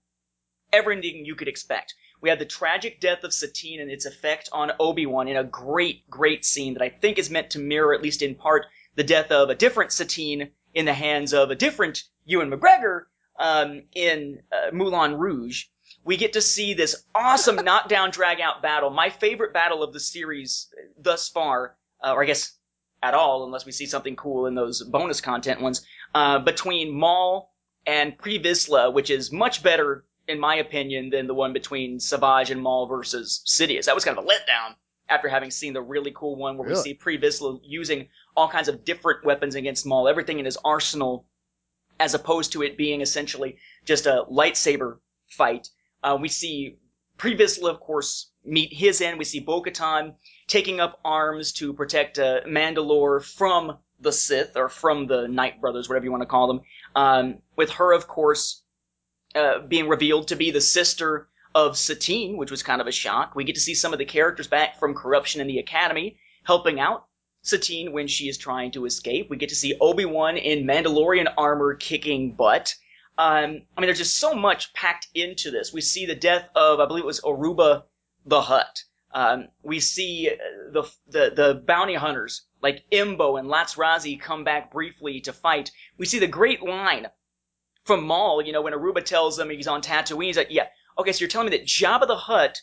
everything you could expect. We had the tragic death of Satine and its effect on Obi-Wan in a great, great scene that I think is meant to mirror, at least in part, the death of a different Satine in the hands of a different Ewan McGregor um, in uh, Moulin Rouge. We get to see this awesome knockdown drag out battle, my favorite battle of the series thus far, uh, or I guess at all, unless we see something cool in those bonus content ones, uh, between Maul and Pre Vizsla, which is much better, in my opinion, than the one between Savage and Maul versus Sidious. That was kind of a letdown after having seen the really cool one where we see Pre Vizsla using all kinds of different weapons against Maul, everything in his arsenal, as opposed to it being essentially just a lightsaber fight. Uh, we see Pre Vizsla, of course, meet his end. We see Bo Katan taking up arms to protect uh, Mandalore from the Sith, or from the Night Brothers, whatever you want to call them. Um, with her, of course, uh, being revealed to be the sister of Satine, which was kind of a shock. We get to see some of the characters back from Corruption in the Academy helping out Satine when she is trying to escape. We get to see Obi-Wan in Mandalorian armor kicking butt. Um, I mean, there's just so much packed into this. We see the death of, I believe it was Oruba the Hutt. Um, we see uh, the, the the bounty hunters like Embo and Latts Razzi come back briefly to fight. We see the great line from Maul, you know, when Oruba tells him he's on Tatooine, he's like, yeah, okay, so you're telling me that Jabba the Hutt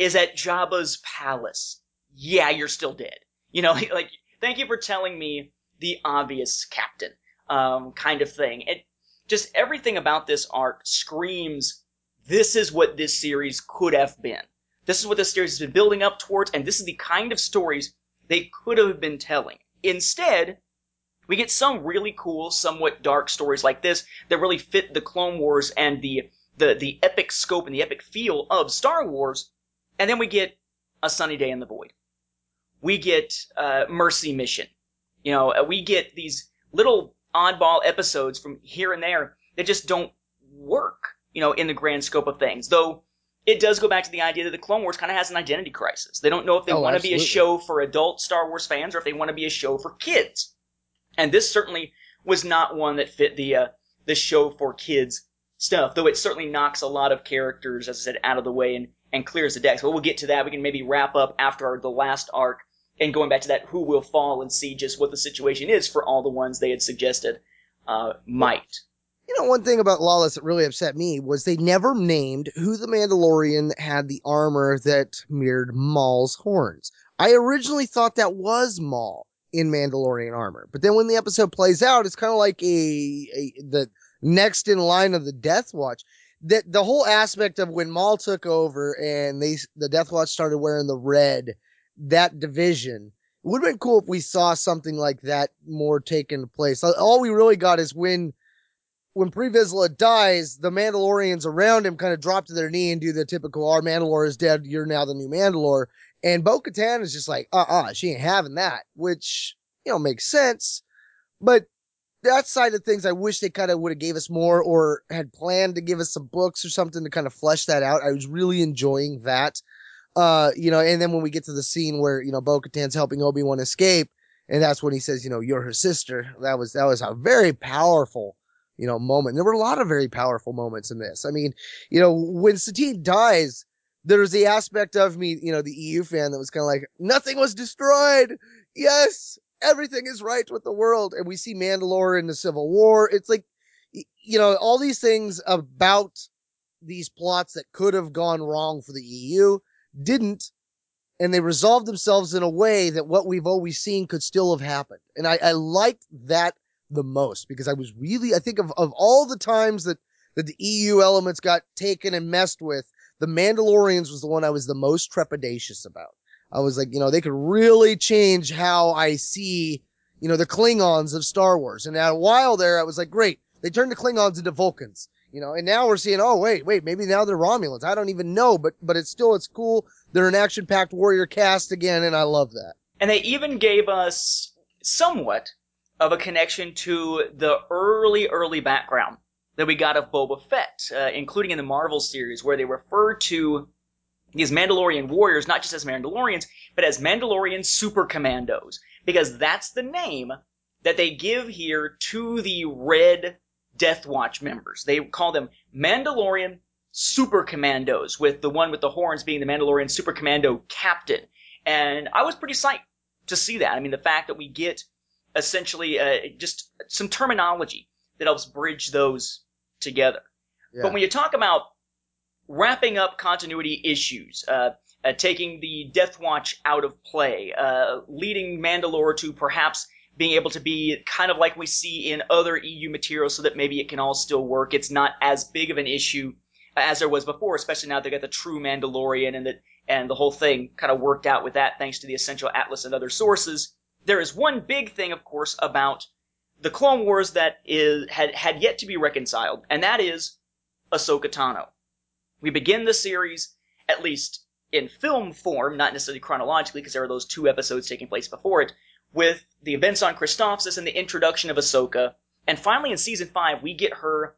is at Jabba's palace. Yeah, you're still dead. You know, like, thank you for telling me the obvious captain, um, kind of thing. It, just everything about this arc screams, this is what this series could have been. This is what this series has been building up towards, and this is the kind of stories they could have been telling. Instead, we get some really cool, somewhat dark stories like this that really fit the Clone Wars and the the the epic scope and the epic feel of Star Wars, and then we get a sunny day in the void. We get uh, Mercy Mission. You know, uh, we get these little oddball episodes from here and there that just don't work. You know, in the grand scope of things, though. It does go back to the idea that the Clone Wars kind of has an identity crisis. They don't know if they Oh, want to be a show for adult Star Wars fans or if they want to be a show for kids. And this certainly was not one that fit the uh, the show for kids stuff, though it certainly knocks a lot of characters, as I said, out of the way and, and clears the decks. But we'll get to that. We can maybe wrap up after our, the last arc and going back to that who will fall and see just what the situation is for all the ones they had suggested uh, might. You know, one thing about Lawless that really upset me was they never named who the Mandalorian had the armor that mirrored Maul's horns. I originally thought that was Maul in Mandalorian armor, but then when the episode plays out, it's kind of like a, a the next in line of the Death Watch. That the whole aspect of when Maul took over and they the Death Watch started wearing the red, that division. It would have been cool if we saw something like that more taking place. All we really got is when when Pre Vizsla dies, the Mandalorians around him kind of drop to their knee and do the typical "Our Mandalore is dead. You're now the new Mandalore." And Bo Katan is just like, "Uh, uh she ain't having that," which you know makes sense. But that side of things, I wish they kind of would have gave us more or had planned to give us some books or something to kind of flesh that out. I was really enjoying that. Uh, you know, and then when we get to the scene where you know Bo Katan's helping Obi Wan escape, and that's when he says, you know, you're her sister. That was that was a very powerful you know, moment. There were a lot of very powerful moments in this. I mean, you know, when Satine dies, there's the aspect of me, you know, the EU fan that was kind of like, nothing was destroyed. Yes, everything is right with the world. And we see Mandalore in the Civil War. It's like, you know, all these things about these plots that could have gone wrong for the EU didn't. And they resolved themselves in a way that what we've always seen could still have happened. And I, I liked that the most because I was really, I think of, of all the times that, that the EU elements got taken and messed with, the Mandalorians was the one I was the most trepidatious about. I was like, you know, they could really change how I see, you know, the Klingons of Star Wars. And at a while there, I was like, great. They turned the Klingons into Vulcans, you know, and now we're seeing, oh, wait, wait, maybe now they're Romulans. I don't even know, but, but it's still, it's cool. They're an action packed warrior cast again, and I love that. And they even gave us somewhat of a connection to the early, early background that we got of Boba Fett, uh, including in the Marvel series, where they refer to these Mandalorian warriors not just as Mandalorians, but as Mandalorian super commandos, because that's the name that they give here to the Red Death Watch members. They call them Mandalorian super commandos, with the one with the horns being the Mandalorian super commando captain. And I was pretty psyched to see that. I mean, the fact that we get essentially uh, just some terminology that helps bridge those together. Yeah. But when you talk about wrapping up continuity issues, uh, uh, taking the Death Watch out of play, uh, leading Mandalore to perhaps being able to be kind of like we see in other EU materials so that maybe it can all still work. It's not as big of an issue as there was before, especially now they got the true Mandalorian and that and the whole thing kind of worked out with that thanks to the essential atlas and other sources. There is one big thing, of course, about the Clone Wars that is had had yet to be reconciled, and that is Ahsoka Tano. We begin the series, at least in film form, not necessarily chronologically, because there are those two episodes taking place before it, with the events on Christophsis and the introduction of Ahsoka. And finally, in season five, we get her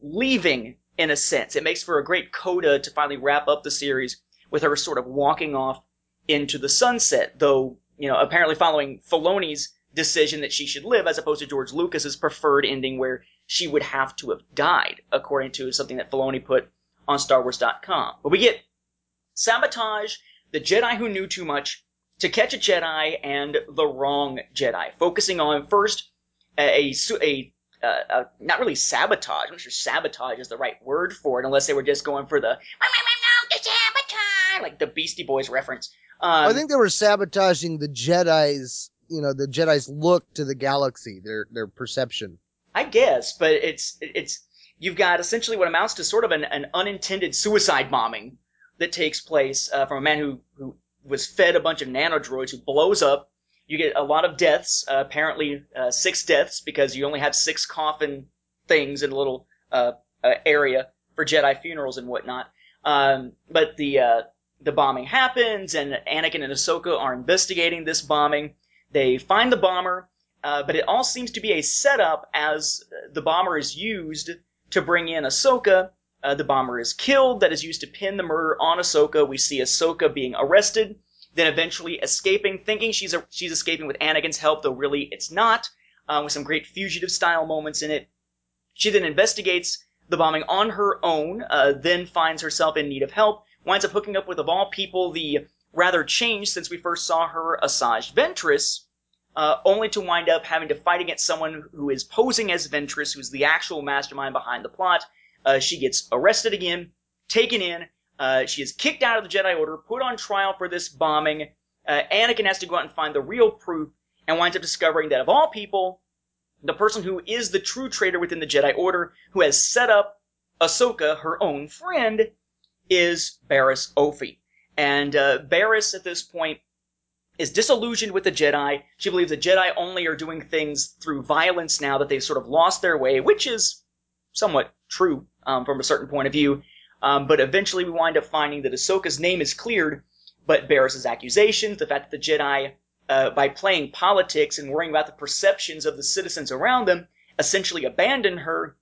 leaving, in a sense. It makes for a great coda to finally wrap up the series with her sort of walking off into the sunset, though, you know, apparently following Filoni's decision that she should live as opposed to George Lucas's preferred ending where she would have to have died, according to something that Filoni put on StarWars.com. But we get sabotage, the Jedi who knew too much, to catch a Jedi, and the wrong Jedi. Focusing on first a a, a, a, a not really sabotage. I'm not sure sabotage is the right word for it, unless they were just going for the like the Beastie Boys reference. Um, I think they were sabotaging the Jedi's, you know, the Jedi's look to the galaxy, their their perception. I guess, but it's it's you've got essentially what amounts to sort of an, an unintended suicide bombing that takes place uh, from a man who who was fed a bunch of nanodroids who blows up. You get a lot of deaths, uh, apparently uh, six deaths because you only have six coffin things in a little uh, uh, area for Jedi funerals and whatnot. Um, but the uh, the bombing happens, and Anakin and Ahsoka are investigating this bombing. They find the bomber, uh, but it all seems to be a setup as the bomber is used to bring in Ahsoka. Uh, the bomber is killed, that is used to pin the murder on Ahsoka. We see Ahsoka being arrested, then eventually escaping, thinking she's a, she's escaping with Anakin's help, though really it's not, uh, with some great fugitive style moments in it. She then investigates the bombing on her own, uh, then finds herself in need of help, winds up hooking up with, of all people, the rather changed since we first saw her, Asajj Ventress, uh, only to wind up having to fight against someone who is posing as Ventress, who's the actual mastermind behind the plot. Uh, she gets arrested again, taken in. Uh, she is kicked out of the Jedi Order, put on trial for this bombing. Uh, Anakin has to go out and find the real proof, and winds up discovering that of all people, the person who is the true traitor within the Jedi Order, who has set up Ahsoka, her own friend, is Barriss Offee. And uh, at this point, is disillusioned with the Jedi. She believes the Jedi only are doing things through violence now that they've sort of lost their way, which is somewhat true um, from a certain point of view. Um, but eventually we wind up finding that Ahsoka's name is cleared, but Barriss's accusations, the fact that the Jedi, uh, by playing politics and worrying about the perceptions of the citizens around them, essentially abandon her,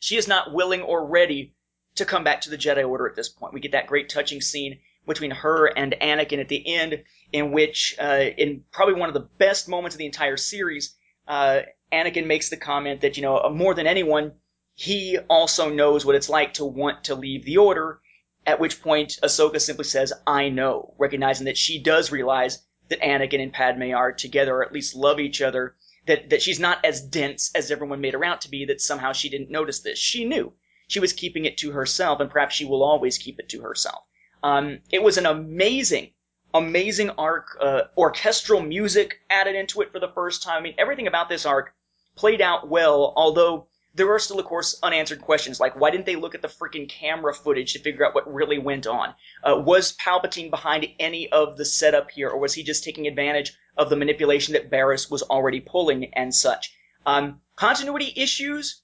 she is not willing or ready to come back to the Jedi Order at this point. We get that great touching scene between her and Anakin at the end, in which, uh, in probably one of the best moments of the entire series, uh, Anakin makes the comment that, you know, more than anyone, he also knows what it's like to want to leave the Order, at which point Ahsoka simply says, I know, recognizing that she does realize that Anakin and Padme are together, or at least love each other, that, that she's not as dense as everyone made her out to be, that somehow she didn't notice this. She knew. She was keeping it to herself, and perhaps she will always keep it to herself. Um, it was an amazing, amazing arc. Uh, orchestral music added into it for the first time. I mean, everything about this arc played out well, although there are still, of course, unanswered questions like why didn't they look at the freaking camera footage to figure out what really went on? Uh, was Palpatine behind any of the setup here, or was he just taking advantage of the manipulation that Barriss was already pulling and such? Um, continuity issues,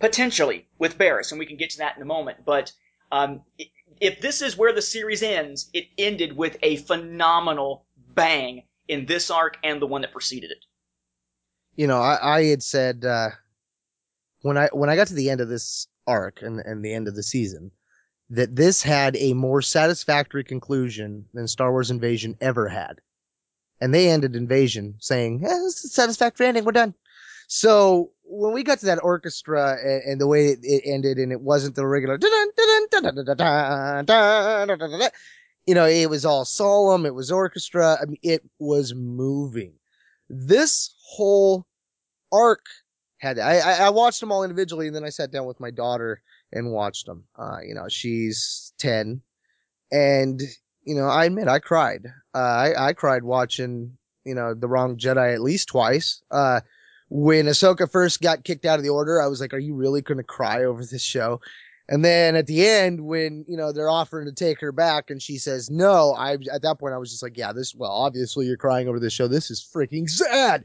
potentially, with Barriss, and we can get to that in a moment, but um, if this is where the series ends, it ended with a phenomenal bang in this arc and the one that preceded it. You know, I, I had said uh, when I when I got to the end of this arc and, and the end of the season that this had a more satisfactory conclusion than Star Wars Invasion ever had. And they ended Invasion saying, eh, this is a satisfactory ending, we're done. So when we got to that orchestra and, and the way it, it, ended and it wasn't the regular, you know, it was all solemn. It was orchestra. I mean, it was moving. This whole arc had, I, I watched them all individually and then I sat down with my daughter and watched them. Uh, you know, she's 10 and, you know, I admit I cried. Uh, I, I cried watching, you know, the wrong Jedi at least twice. Uh, when Ahsoka first got kicked out of the order, I was like, are you really going to cry over this show? And then at the end, when, you know, they're offering to take her back and she says no, I, at that point, I was just like, yeah, this, well, obviously you're crying over this show. This is freaking sad.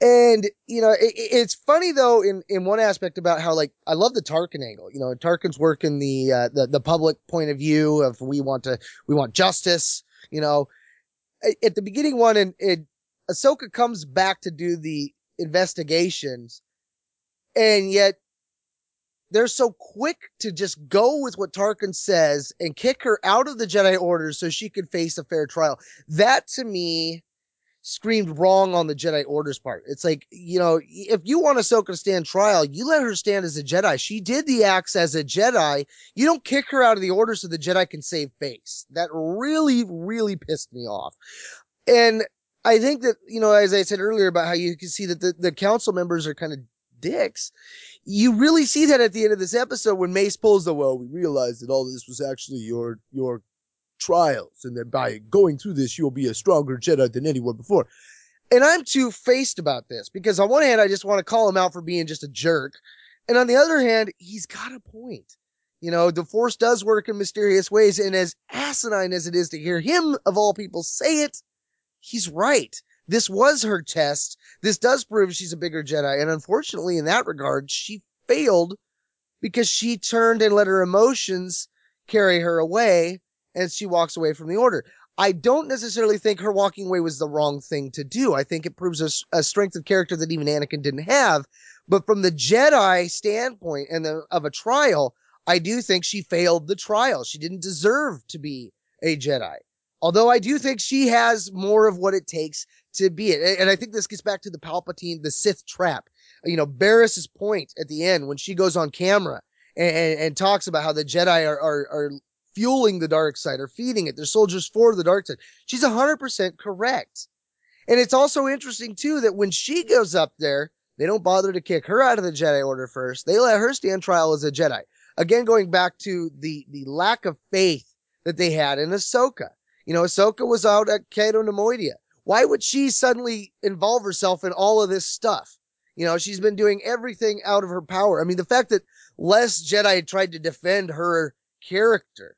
And, you know, it, it's funny though, in, in one aspect about how like, I love the Tarkin angle. You know, Tarkin's working the, uh, the, the public point of view of we want to, we want justice, you know, at the beginning one and it, Ahsoka comes back to do the investigations and yet they're so quick to just go with what Tarkin says and kick her out of the Jedi Order so she could face a fair trial. That to me screamed wrong on the Jedi Order's part. It's like, you know, if you want Ahsoka to stand trial, you let her stand as a Jedi. She did the acts as a Jedi. You don't kick her out of the Order so the Jedi can save face. That really, really pissed me off. And I think that, you know, as I said earlier about how you can see that the, the council members are kind of dicks you really see that at the end of this episode when Mace pulls the well, we realized that all this was actually your your trials, and that by going through this, you'll be a stronger Jedi than anyone before. And I'm two faced about this because on one hand, I just want to call him out for being just a jerk, and on the other hand, he's got a point. You know, the Force does work in mysterious ways, and as asinine as it is to hear him of all people say it, he's right this was her test. This does prove she's a bigger Jedi. And unfortunately, in that regard, she failed because she turned and let her emotions carry her away and she walks away from the order. I don't necessarily think her walking away was the wrong thing to do. I think it proves a, a strength of character that even Anakin didn't have. But from the Jedi standpoint and the, of a trial, I do think she failed the trial. She didn't deserve to be a Jedi. Although I do think she has more of what it takes to be it. And I think this gets back to the Palpatine, the Sith trap. You know, Barriss's point at the end when she goes on camera and, and, and talks about how the Jedi are, are, are fueling the dark side or feeding it. They're soldiers for the dark side. She's 100% correct. And it's also interesting too that when she goes up there, they don't bother to kick her out of the Jedi Order first. They let her stand trial as a Jedi. Again, going back to the, the lack of faith that they had in Ahsoka. You know, Ahsoka was out at Cato Neimoidia. Why would she suddenly involve herself in all of this stuff? You know, she's been doing everything out of her power. I mean, the fact that less Jedi tried to defend her character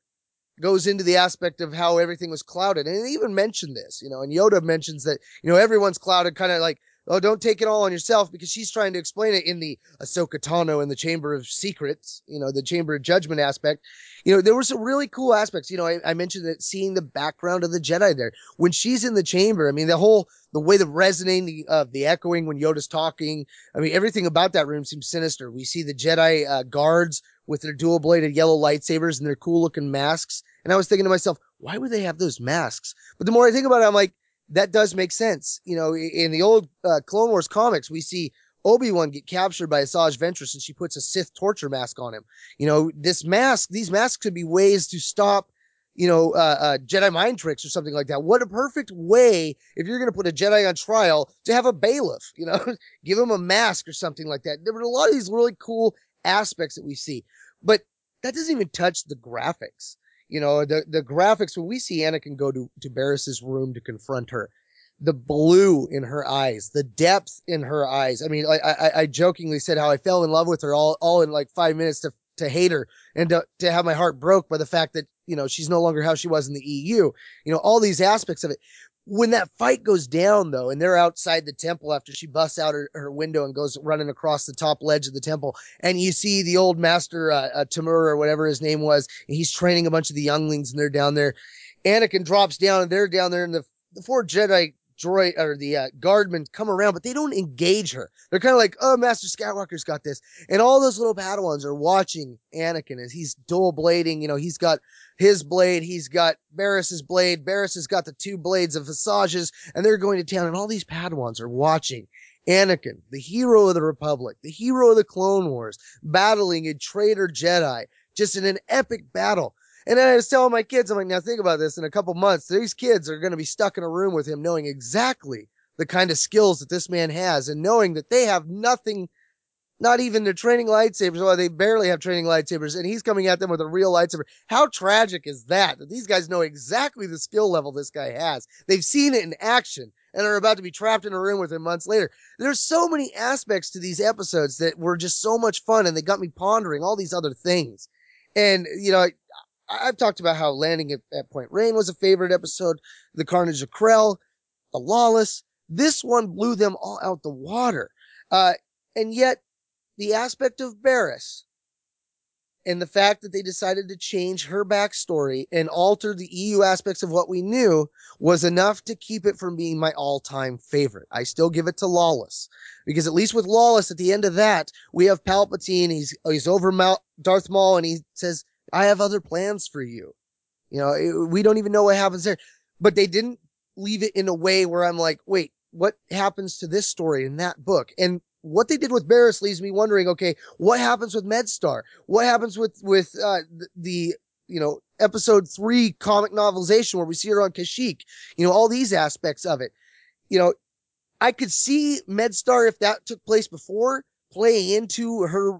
goes into the aspect of how everything was clouded. And even mentioned this, you know, and Yoda mentions that, you know, everyone's clouded kind of like oh, don't take it all on yourself because she's trying to explain it in the Ahsoka Tano and the Chamber of Secrets, you know, the Chamber of Judgment aspect. You know, there were some really cool aspects. You know, I, I mentioned that seeing the background of the Jedi there when she's in the chamber. I mean, the whole, the way the resonating of uh, the echoing when Yoda's talking. I mean, everything about that room seems sinister. We see the Jedi uh, guards with their dual bladed yellow lightsabers and their cool looking masks. And I was thinking to myself, why would they have those masks? But the more I think about it, I'm like, that does make sense. You know, in the old uh, Clone Wars comics, we see Obi-Wan get captured by Asajj Ventress and she puts a Sith torture mask on him. You know, this mask, these masks could be ways to stop, you know, uh, uh, Jedi mind tricks or something like that. What a perfect way, if you're going to put a Jedi on trial, to have a bailiff, you know, give him a mask or something like that. There were a lot of these really cool aspects that we see, but that doesn't even touch the graphics. You know, the, the graphics, when we see Anakin go to, to Barriss's room to confront her, the blue in her eyes, the depth in her eyes. I mean, I, I, I jokingly said how I fell in love with her all, all in like five minutes to, to hate her and to, to have my heart broke by the fact that, you know, she's no longer how she was in the EU. You know, all these aspects of it. When that fight goes down though, and they're outside the temple after she busts out her, her window and goes running across the top ledge of the temple, and you see the old master, uh, uh or whatever his name was, and he's training a bunch of the younglings and they're down there. Anakin drops down and they're down there and the, the four Jedi droid or the uh, guardmen come around, but they don't engage her. They're kind of like, "Oh, Master Skywalker's got this," and all those little Padawans are watching Anakin as he's dual blading. You know, he's got his blade, he's got Barriss's blade. Barriss has got the two blades of Visage's, and they're going to town, and all these Padawans are watching. Anakin, the hero of the Republic, the hero of the Clone Wars, battling a traitor Jedi, just in an epic battle. And I was telling my kids, I'm like, now think about this. In a couple months, these kids are going to be stuck in a room with him, knowing exactly the kind of skills that this man has, and knowing that they have nothing, not even their training lightsabers. Well, they barely have training lightsabers, and he's coming at them with a real lightsaber. How tragic is that? That these guys know exactly the skill level this guy has. They've seen it in action and are about to be trapped in a room with him months later. There's so many aspects to these episodes that were just so much fun, and they got me pondering all these other things. And you know, I've talked about how landing at, at Point Rain was a favorite episode, the Carnage of Krell, the Lawless. This one blew them all out the water. Uh, and yet the aspect of Barriss and the fact that they decided to change her backstory and alter the EU aspects of what we knew was enough to keep it from being my all-time favorite. I still give it to Lawless because at least with Lawless at the end of that, we have Palpatine. He's, he's over Mount Darth Maul and he says, I have other plans for you. You know, it, we don't even know what happens there, but they didn't leave it in a way where I'm like, wait, what happens to this story in that book? And what they did with Barriss leaves me wondering, okay, what happens with MedStar? What happens with, with, uh, the, you know, episode three comic novelization where we see her on Kashyyyk, you know, all these aspects of it. You know, I could see MedStar if that took place before playing into her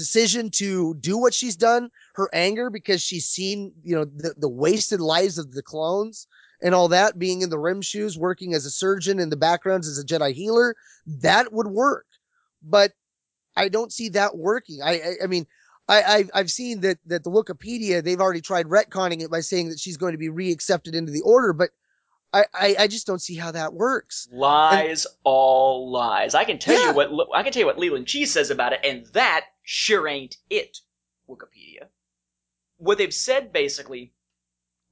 decision to do what she's done, her anger because she's seen, you know, the, the wasted lives of the clones and all that, being in the rim shoes, working as a surgeon in the backgrounds as a Jedi healer, that would work. But I don't see that working. I, I, I mean, I, I've, I've seen that, that the Wikipedia, they've already tried retconning it by saying that she's going to be reaccepted into the order, but I, I, I, just don't see how that works. Lies, and, all lies. I can tell yeah. you what I can tell you what Leland Chee says about it, and that sure ain't it. Wikipedia. What they've said basically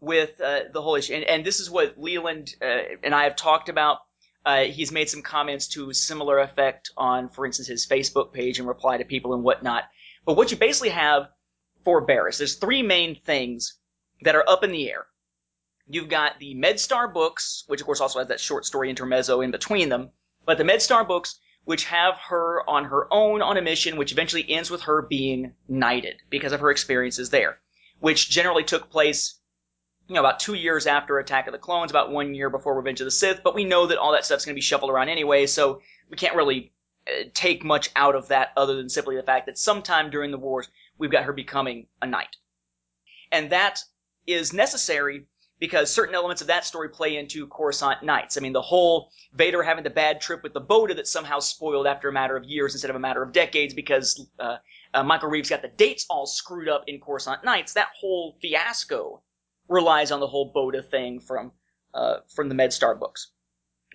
with uh, the whole issue, and, and, this is what Leland uh, and I have talked about. Uh, he's made some comments to similar effect on, for instance, his Facebook page and reply to people and whatnot. But what you basically have for Barriss, there's three main things that are up in the air You've got the MedStar books, which of course also has that short story intermezzo in between them, but the MedStar books, which have her on her own on a mission, which eventually ends with her being knighted because of her experiences there, which generally took place, you know, about two years after Attack of the Clones, about one year before Revenge of the Sith, but we know that all that stuff's going to be shuffled around anyway, so we can't really uh, take much out of that other than simply the fact that sometime during the wars, we've got her becoming a knight. And that is necessary because certain elements of that story play into Coruscant Nights. I mean, the whole Vader having the bad trip with the bota that somehow spoiled after a matter of years instead of a matter of decades because uh, uh, Michael Reaves got the dates all screwed up in Coruscant Nights. That whole fiasco relies on the whole bota thing from uh, from the MedStar books.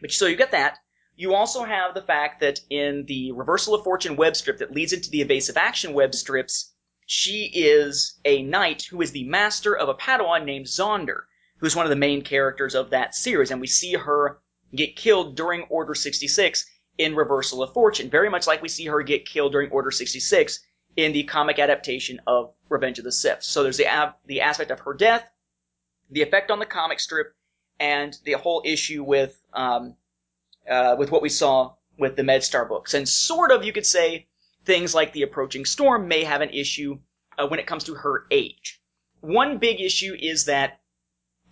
But so you get that. You also have the fact that in the Reversal of Fortune web strip that leads into the Evasive Action web strips, she is a knight who is the master of a Padawan named Zonder who's one of the main characters of that series, and we see her get killed during Order 66 in Reversal of Fortune, very much like we see her get killed during Order 66 in the comic adaptation of Revenge of the Sith. So there's the ab- the aspect of her death, the effect on the comic strip, and the whole issue with um, uh, with what we saw with the MedStar books, and sort of you could say things like the approaching storm may have an issue uh, when it comes to her age. One big issue is that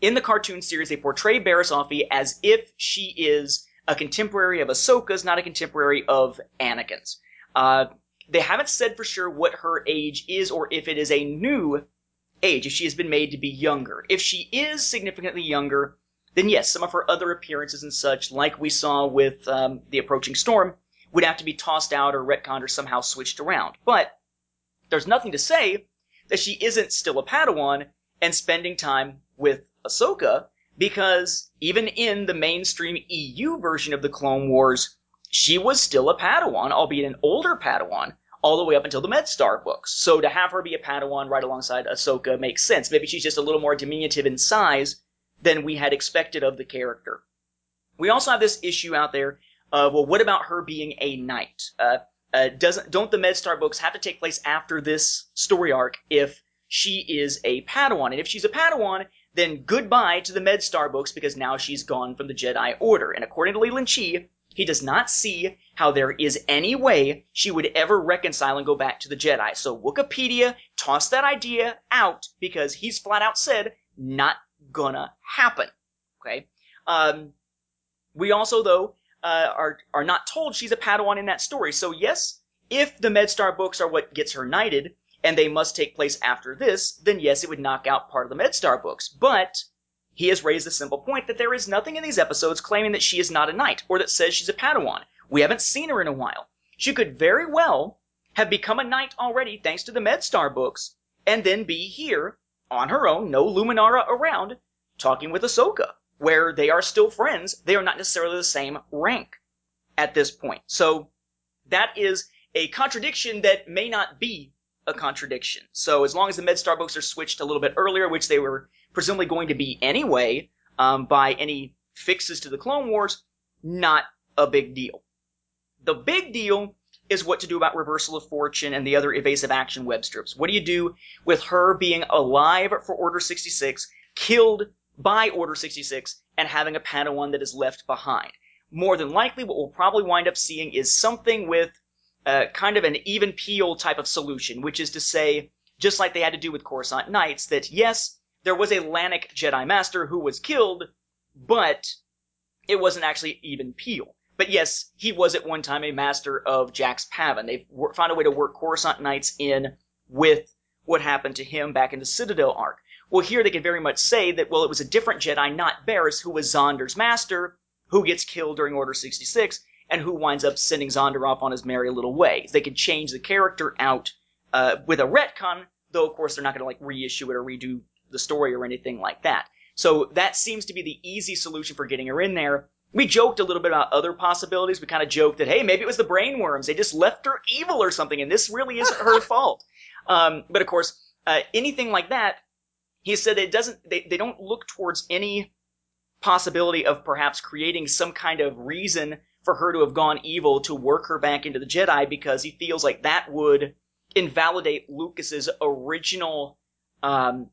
in the cartoon series, they portray Barriss Offee as if she is a contemporary of Ahsoka's, not a contemporary of Anakin's. Uh, they haven't said for sure what her age is or if it is a new age, if she has been made to be younger. If she is significantly younger, then yes, some of her other appearances and such, like we saw with um, the approaching storm, would have to be tossed out or retconned or somehow switched around. But there's nothing to say that she isn't still a Padawan and spending time with Ahsoka because even in the mainstream EU version of the Clone Wars, she was still a Padawan, albeit an older Padawan, all the way up until the MedStar books. So to have her be a Padawan right alongside Ahsoka makes sense. Maybe she's just a little more diminutive in size than we had expected of the character. We also have this issue out there of, well, what about her being a knight? Uh, uh, doesn't don't the MedStar books have to take place after this story arc if she is a Padawan? And if she's a Padawan, then goodbye to the MedStar books because now she's gone from the Jedi Order. And according to Leland Chee, he does not see how there is any way she would ever reconcile and go back to the Jedi. So Wikipedia tossed that idea out because he's flat out said not gonna happen. Okay. Um, we also though uh, are are not told she's a Padawan in that story. So yes, if the MedStar books are what gets her knighted, and they must take place after this, then yes, it would knock out part of the MedStar books. But he has raised the simple point that there is nothing in these episodes claiming that she is not a knight or that says she's a Padawan. We haven't seen her in a while. She could very well have become a knight already thanks to the MedStar books, and then be here on her own, no Luminara around, talking with Ahsoka, where they are still friends. They are not necessarily the same rank at this point. So that is a contradiction that may not be a contradiction. So as long as the MedStar books are switched a little bit earlier, which they were presumably going to be anyway, um, by any fixes to the Clone Wars, not a big deal. The big deal is what to do about Reversal of Fortune and the other evasive action web strips. What do you do with her being alive for Order 66, killed by Order 66, and having a Padawan that is left behind? More than likely, what we'll probably wind up seeing is something with uh, kind of an Even Piell type of solution, which is to say, just like they had to do with Coruscant Knights, that yes, there was a Lannik Jedi Master who was killed, but it wasn't actually Even Piell. But yes, he was at one time a master of Jax Pavan. They've found a way to work Coruscant Knights in with what happened to him back in the Citadel arc. Well, here they can very much say that, well, it was a different Jedi, not Barriss, who was Zonder's master, who gets killed during Order 66, and who winds up sending Zonder off on his merry little way. They could change the character out uh, with a retcon, though of course they're not going to like reissue it or redo the story or anything like that. So that seems to be the easy solution for getting her in there. We joked a little bit about other possibilities. We kind of joked that, hey, maybe it was the brainworms. They just left her evil or something, and this really isn't her fault. Um, but of course, uh, anything like that, he said it doesn't, they, they don't look towards any possibility of perhaps creating some kind of reason for her to have gone evil to work her back into the Jedi because he feels like that would invalidate Lucas's original um,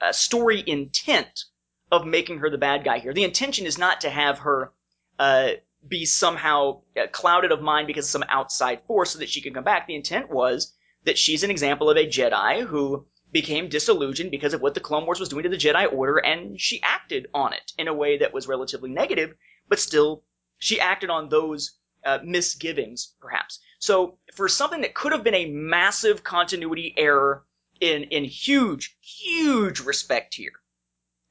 uh, story intent of making her the bad guy here. The intention is not to have her uh, be somehow uh, clouded of mind because of some outside force so that she can come back. The intent was that she's an example of a Jedi who became disillusioned because of what the Clone Wars was doing to the Jedi Order, and she acted on it in a way that was relatively negative, but still she acted on those uh, misgivings, perhaps. So for something that could have been a massive continuity error in in huge, huge respect here,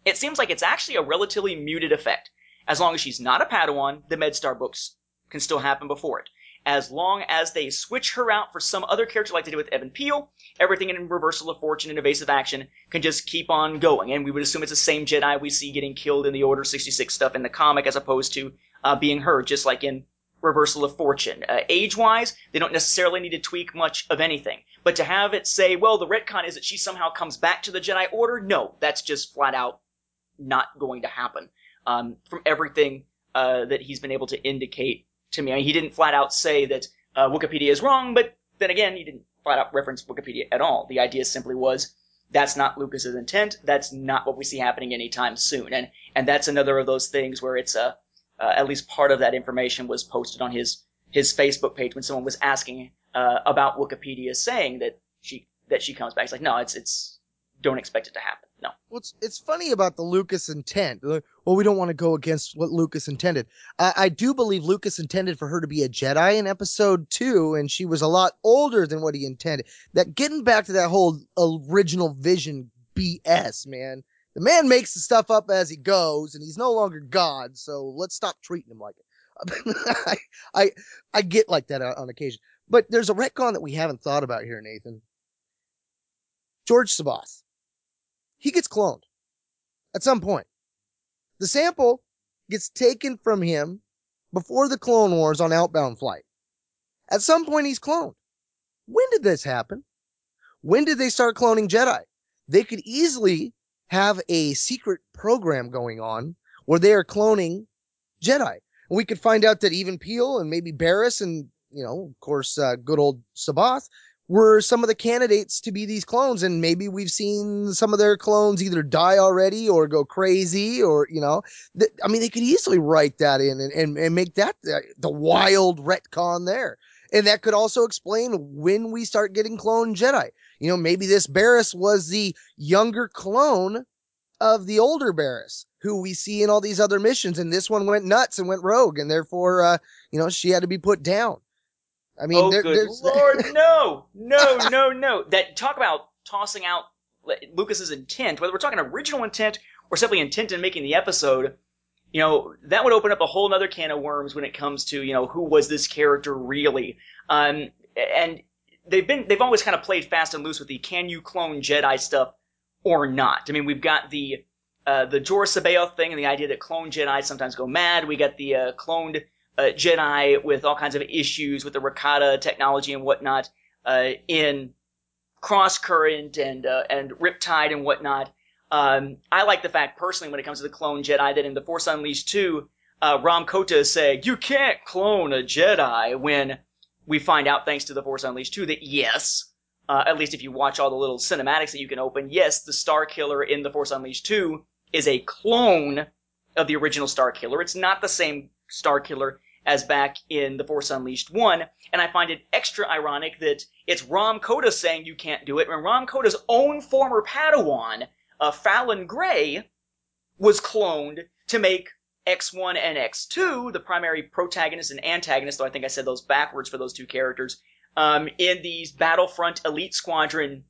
it seems like it's actually a relatively muted effect. As long as she's not a Padawan, the MedStar books can still happen before it. As long as they switch her out for some other character like they did with Even Piell, everything in Reversal of Fortune and Evasive Action can just keep on going. And we would assume it's the same Jedi we see getting killed in the Order 66 stuff in the comic as opposed to uh, being her, just like in Reversal of Fortune. Uh, age wise, they don't necessarily need to tweak much of anything. But to have it say, well, the retcon is that she somehow comes back to the Jedi Order, no, that's just flat out not going to happen. Um, from everything uh, that he's been able to indicate to me, I mean, he didn't flat out say that uh, Wikipedia is wrong, but then again, he didn't flat out reference Wikipedia at all. The idea simply was that's not Lucas's intent. That's not what we see happening anytime soon. And and that's another of those things where it's a uh, at least part of that information was posted on his his Facebook page when someone was asking uh, about Wikipedia, saying that she that she comes back. It's like, no, it's it's don't expect it to happen. No. What's it's funny about the Lucas intent. Well, we don't want to go against what Lucas intended. I, I do believe Lucas intended for her to be a Jedi in Episode Two, and she was a lot older than what he intended. That getting back to that whole original vision BS, man the man makes the stuff up as he goes, and he's no longer God. So let's stop treating him like it. I, I I get like that on occasion, but there's a retcon that we haven't thought about here, Nathan. Jorus C'baoth, he gets cloned at some point. The sample gets taken from him before the Clone Wars on outbound flight. At some point, he's cloned. When did this happen? When did they start cloning Jedi? They could easily have a secret program going on where they are cloning Jedi. And we could find out that Even Piell and maybe Barriss and, you know, of course, uh, good old C'baoth were some of the candidates to be these clones. And maybe we've seen some of their clones either die already or go crazy or, you know, th- I mean, they could easily write that in and, and, and make that the, the wild retcon there. And that could also explain when we start getting clone Jedi. You know, maybe this Barriss was the younger clone of the older Barriss who we see in all these other missions. And this one went nuts and went rogue. And therefore, uh, you know, she had to be put down. I mean, oh, there, good lord, no, no, no, no. That talk about tossing out Lucas's intent, whether we're talking original intent or simply intent in making the episode, you know, that would open up a whole other can of worms when it comes to, you know, who was this character really? Um, and they've been, they've always kind of played fast and loose with the can you clone Jedi stuff or not. I mean, we've got the, uh, the Jorus C'baoth thing and the idea that clone Jedi sometimes go mad. We got the, uh, cloned, Jedi with all kinds of issues with the Rakata technology and whatnot, uh, in Crosscurrent and, uh, and Riptide and whatnot. Um, I like the fact personally when it comes to the clone Jedi that in the Force Unleashed 2, uh, Rahm Kota saying, you can't clone a Jedi when we find out thanks to the Force Unleashed 2 that yes, uh, at least if you watch all the little cinematics that you can open, yes, the Starkiller in the Force Unleashed 2 is a clone of the original Starkiller. It's not the same Starkiller as back in The Force Unleashed 1, and I find it extra ironic that it's Rahm Kota saying you can't do it, when Rahm Kota's own former Padawan, uh, Falon Grey, was cloned to make X1 and X2, the primary protagonist and antagonist, though I think I said those backwards for those two characters, um, in these Battlefront Elite Squadron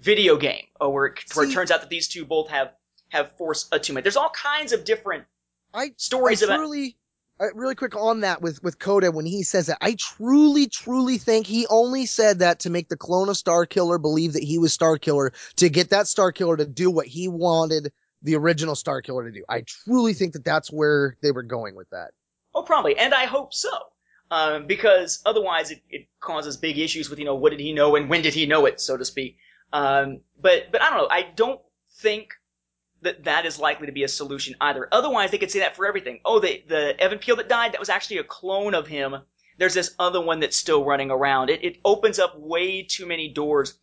video game, uh, where, it, where it turns out that these two both have, have force attunement. There's all kinds of different I, stories I about truly, uh, really quick on that with with Kota when he says that. I truly, truly think he only said that to make the clone of Starkiller believe that he was Starkiller to get that Starkiller to do what he wanted the original Starkiller to do. I truly think that that's where they were going with that. Oh, probably, and I hope so. Um, because otherwise it, it causes big issues with, you know, what did he know and when did he know it, so to speak. Um, but, but I don't know. I don't think that that is likely to be a solution either. Otherwise, they could say that for everything. Oh, the, the Even Piell that died, that was actually a clone of him. There's this other one that's still running around. It, it opens up way too many doors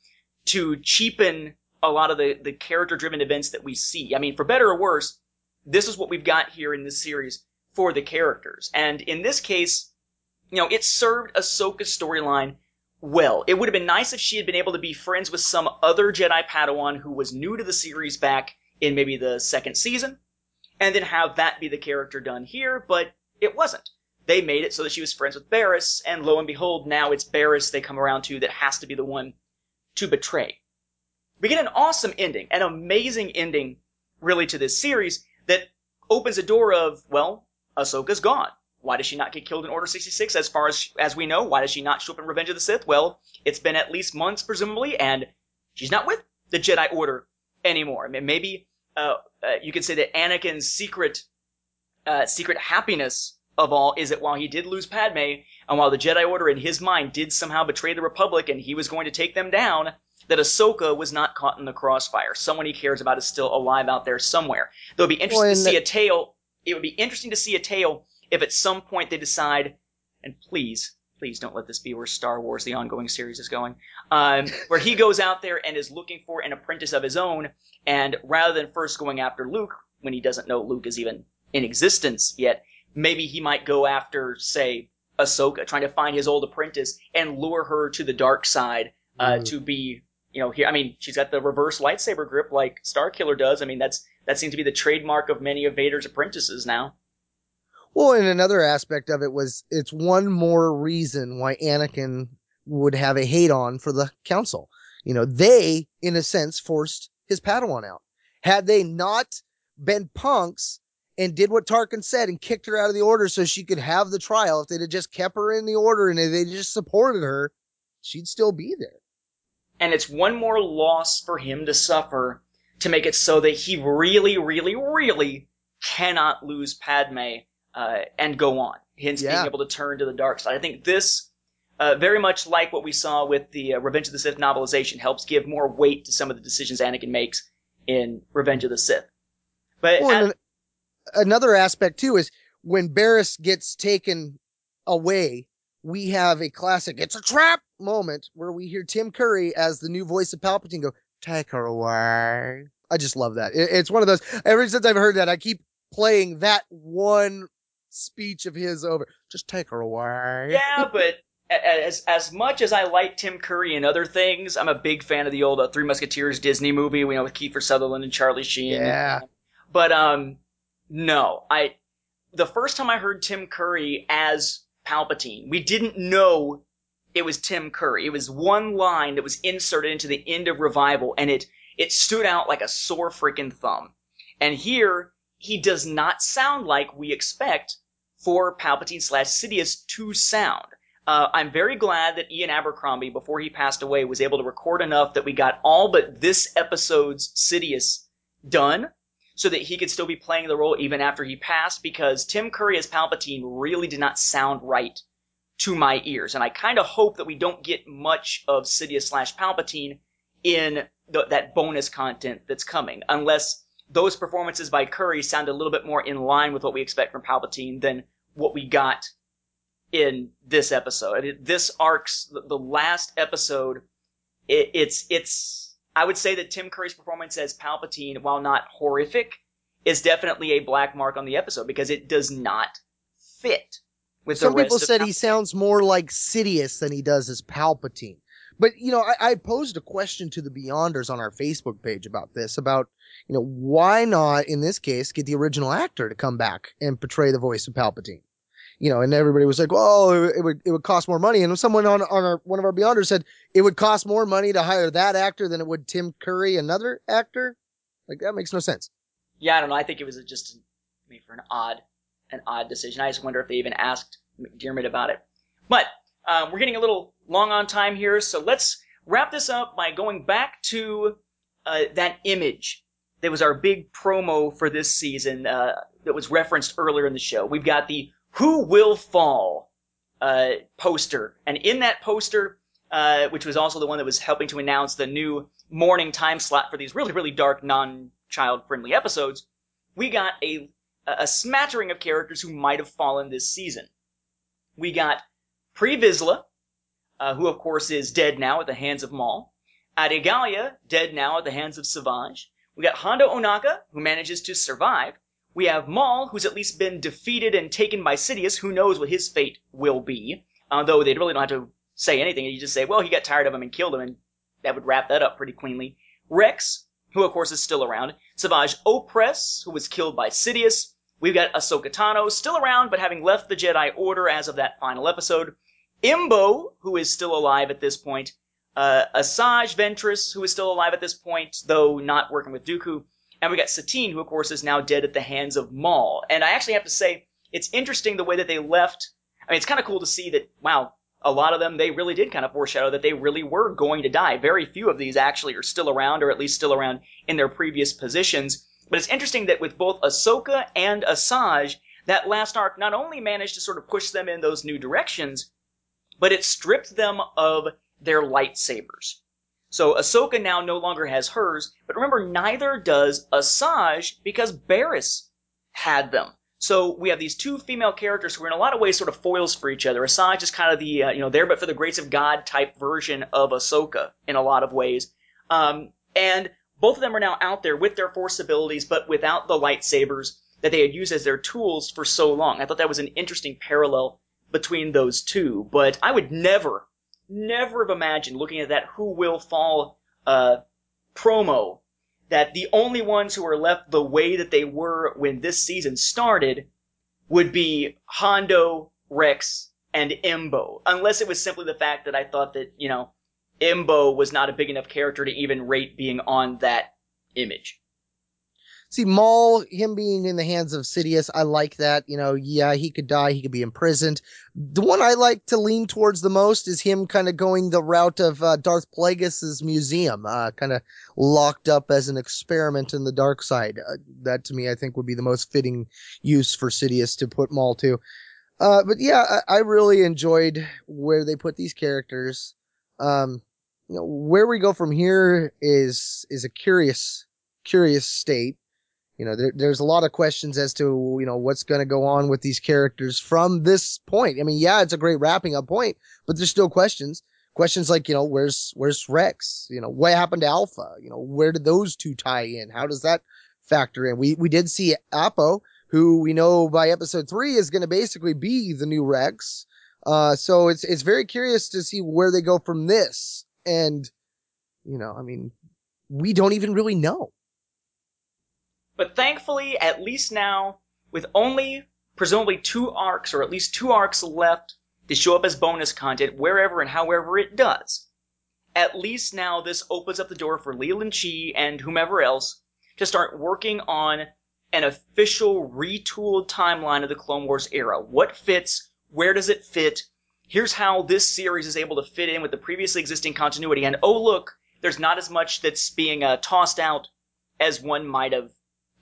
to cheapen a lot of the, the character driven events that we see. I mean, for better or worse, this is what we've got here in this series for the characters. And in this case, you know, it served Ahsoka's storyline well. It would have been nice if she had been able to be friends with some other Jedi Padawan who was new to the series back in maybe the second season, and then have that be the character done here, but it wasn't. They made it so that she was friends with Barriss, and lo and behold, now it's Barriss they come around to that has to be the one to betray. We get an awesome ending, an amazing ending, really, to this series that opens a door of, well, Ahsoka's gone. Why does she not get killed in Order 66? As far as as we know, why does she not show up in Revenge of the Sith? Well, it's been at least months, presumably, and she's not with the Jedi Order anymore. I mean, maybe uh, uh, you could say that Anakin's secret uh, secret happiness of all is that while he did lose Padme, and while the Jedi Order in his mind did somehow betray the Republic and he was going to take them down, that Ahsoka was not caught in the crossfire. Someone he cares about is still alive out there somewhere. Though it'd be interesting Well, to see the- a tale. It would be interesting to see a tale if at some point they decide, and please, please don't let this be where Star Wars, the ongoing series, is going, um, where he goes out there and is looking for an apprentice of his own, and rather than first going after Luke when he doesn't know Luke is even in existence yet, maybe he might go after, say, Ahsoka, trying to find his old apprentice and lure her to the dark side uh, Mhm. to be, you know, here. I mean, she's got the reverse lightsaber grip like Starkiller does. I mean, that's that seems to be the trademark of many of Vader's apprentices now. Well, and another aspect of it was it's one more reason why Anakin would have a hate on for the council. You know, they, in a sense, forced his Padawan out. Had they not been punks and did what Tarkin said and kicked her out of the order so she could have the trial, if they'd have just kept her in the order and they just supported her, she'd still be there. And it's one more loss for him to suffer to make it so that he really, really, really cannot lose Padme uh, and go on. Hence Yeah. being able to turn to the dark side. I think this, uh, very much like what we saw with the uh, Revenge of the Sith novelization, helps give more weight to some of the decisions Anakin makes in Revenge of the Sith. But Well, at- another aspect too is when Barriss gets taken away, we have a classic "It's a trap" moment where we hear Tim Curry as the new voice of Palpatine go, "Take her away." I just love that. It- it's one of those. Ever since I've heard that, I keep playing that one speech of his over. Just take her away. Yeah, but as as much as I like Tim Curry and other things, I'm a big fan of the old uh, Three Musketeers Disney movie, you know, with Kiefer Sutherland and Charlie Sheen. Yeah. But um, no, I the first time I heard Tim Curry as Palpatine, we didn't know it was Tim Curry. It was one line that was inserted into the end of Revival, and it it stood out like a sore freaking thumb. And here he does not sound like we expect for Palpatine slash Sidious to sound. Uh, I'm very glad that Ian Abercrombie, before he passed away, was able to record enough that we got all but this episode's Sidious done so that he could still be playing the role even after he passed because Tim Curry as Palpatine really did not sound right to my ears. And I kind of hope that we don't get much of Sidious slash Palpatine in the, that bonus content that's coming unless those performances by Curry sound a little bit more in line with what we expect from Palpatine than what we got in this episode. This arc's the, last episode. It, it's it's. I would say that Tim Curry's performance as Palpatine, while not horrific, is definitely a black mark on the episode because it does not fit with Some people said he sounds more like Sidious than he does as Palpatine. But you know, I, I posed a question to the Beyonders on our Facebook page about this, about you know why not in this case get the original actor to come back and portray the voice of Palpatine. You know, and everybody was like, "Well, it, it would it would cost more money." And someone on on our one of our Beyonders said it would cost more money to hire that actor than it would Tim Curry, another actor. Like that makes no sense. Yeah, I don't know. I think it was just made for an odd, an odd decision. I just wonder if they even asked McDiarmid about it. But um, we're getting a little long on time here, so let's wrap this up by going back to uh, that image that was our big promo for this season uh, that was referenced earlier in the show. We've got the "Who Will Fall" uh, poster, and in that poster, uh, which was also the one that was helping to announce the new morning time slot for these really, really dark, non-child friendly episodes, we got a a smattering of characters who might have fallen this season. We got Pre Vizsla, uh, who of course is dead now at the hands of Maul. Adi Gallia, dead now at the hands of Savage. We got Hondo Ohnaka, who manages to survive. We have Maul, who's at least been defeated and taken by Sidious. Who knows what his fate will be? Although they really don't have to say anything. You just say, well, he got tired of him and killed him, and that would wrap that up pretty cleanly. Rex, who of course is still around. Savage Opress, who was killed by Sidious. We've got Ahsoka Tano, still around, but having left the Jedi Order as of that final episode. Embo, who is still alive at this point. Uh, Asajj Ventress, who is still alive at this point, though not working with Dooku. And we got Satine, who of course is now dead at the hands of Maul. And I actually have to say, it's interesting the way that they left. I mean, it's kind of cool to see that, wow, a lot of them, they really did kind of foreshadow that they really were going to die. Very few of these actually are still around, or at least still around in their previous positions. But it's interesting that with both Ahsoka and Asajj, that last arc not only managed to sort of push them in those new directions, but it stripped them of their lightsabers. So Ahsoka now no longer has hers, but remember, neither does Asajj because Barriss had them. So we have these two female characters who are in a lot of ways sort of foils for each other. Asajj is kind of the, uh, you know, there but for the grace of God type version of Ahsoka in a lot of ways. Um, and both of them are now out there with their force abilities, but without the lightsabers that they had used as their tools for so long. I thought that was an interesting parallel between those two, but I would never, never have imagined looking at that Who Will Fall uh, promo that the only ones who are left the way that they were when this season started would be Hondo, Rex, and Embo. Unless it was simply the fact that I thought that, you know, Embo was not a big enough character to even rate being on that image. See Maul, him being in the hands of Sidious, I like that. You know, yeah, he could die, he could be imprisoned. The one I like to lean towards the most is him kind of going the route of uh, Darth Plagueis's museum, uh, kind of locked up as an experiment in the dark side. Uh, that to me, I think would be the most fitting use for Sidious to put Maul to. Uh, but yeah, I, I really enjoyed where they put these characters. Um, you know, where we go from here is is a curious curious state. You know, there, there's a lot of questions as to you know what's going to go on with these characters from this point. I mean, yeah, it's a great wrapping up point, but there's still questions. Questions like you know, where's where's Rex? You know, what happened to Alpha? You know, where did those two tie in? How does that factor in? We we did see Appo, who we know by episode three is going to basically be the new Rex. Uh, so it's it's very curious to see where they go from this. And you know, I mean, we don't even really know. But thankfully, at least now, with only presumably two arcs, or at least two arcs left to show up as bonus content wherever and however it does, at least now this opens up the door for Leland Chee and whomever else to start working on an official retooled timeline of the Clone Wars era. What fits? Where does it fit? Here's how this series is able to fit in with the previously existing continuity. And oh, look, there's not as much that's being uh, tossed out as one might have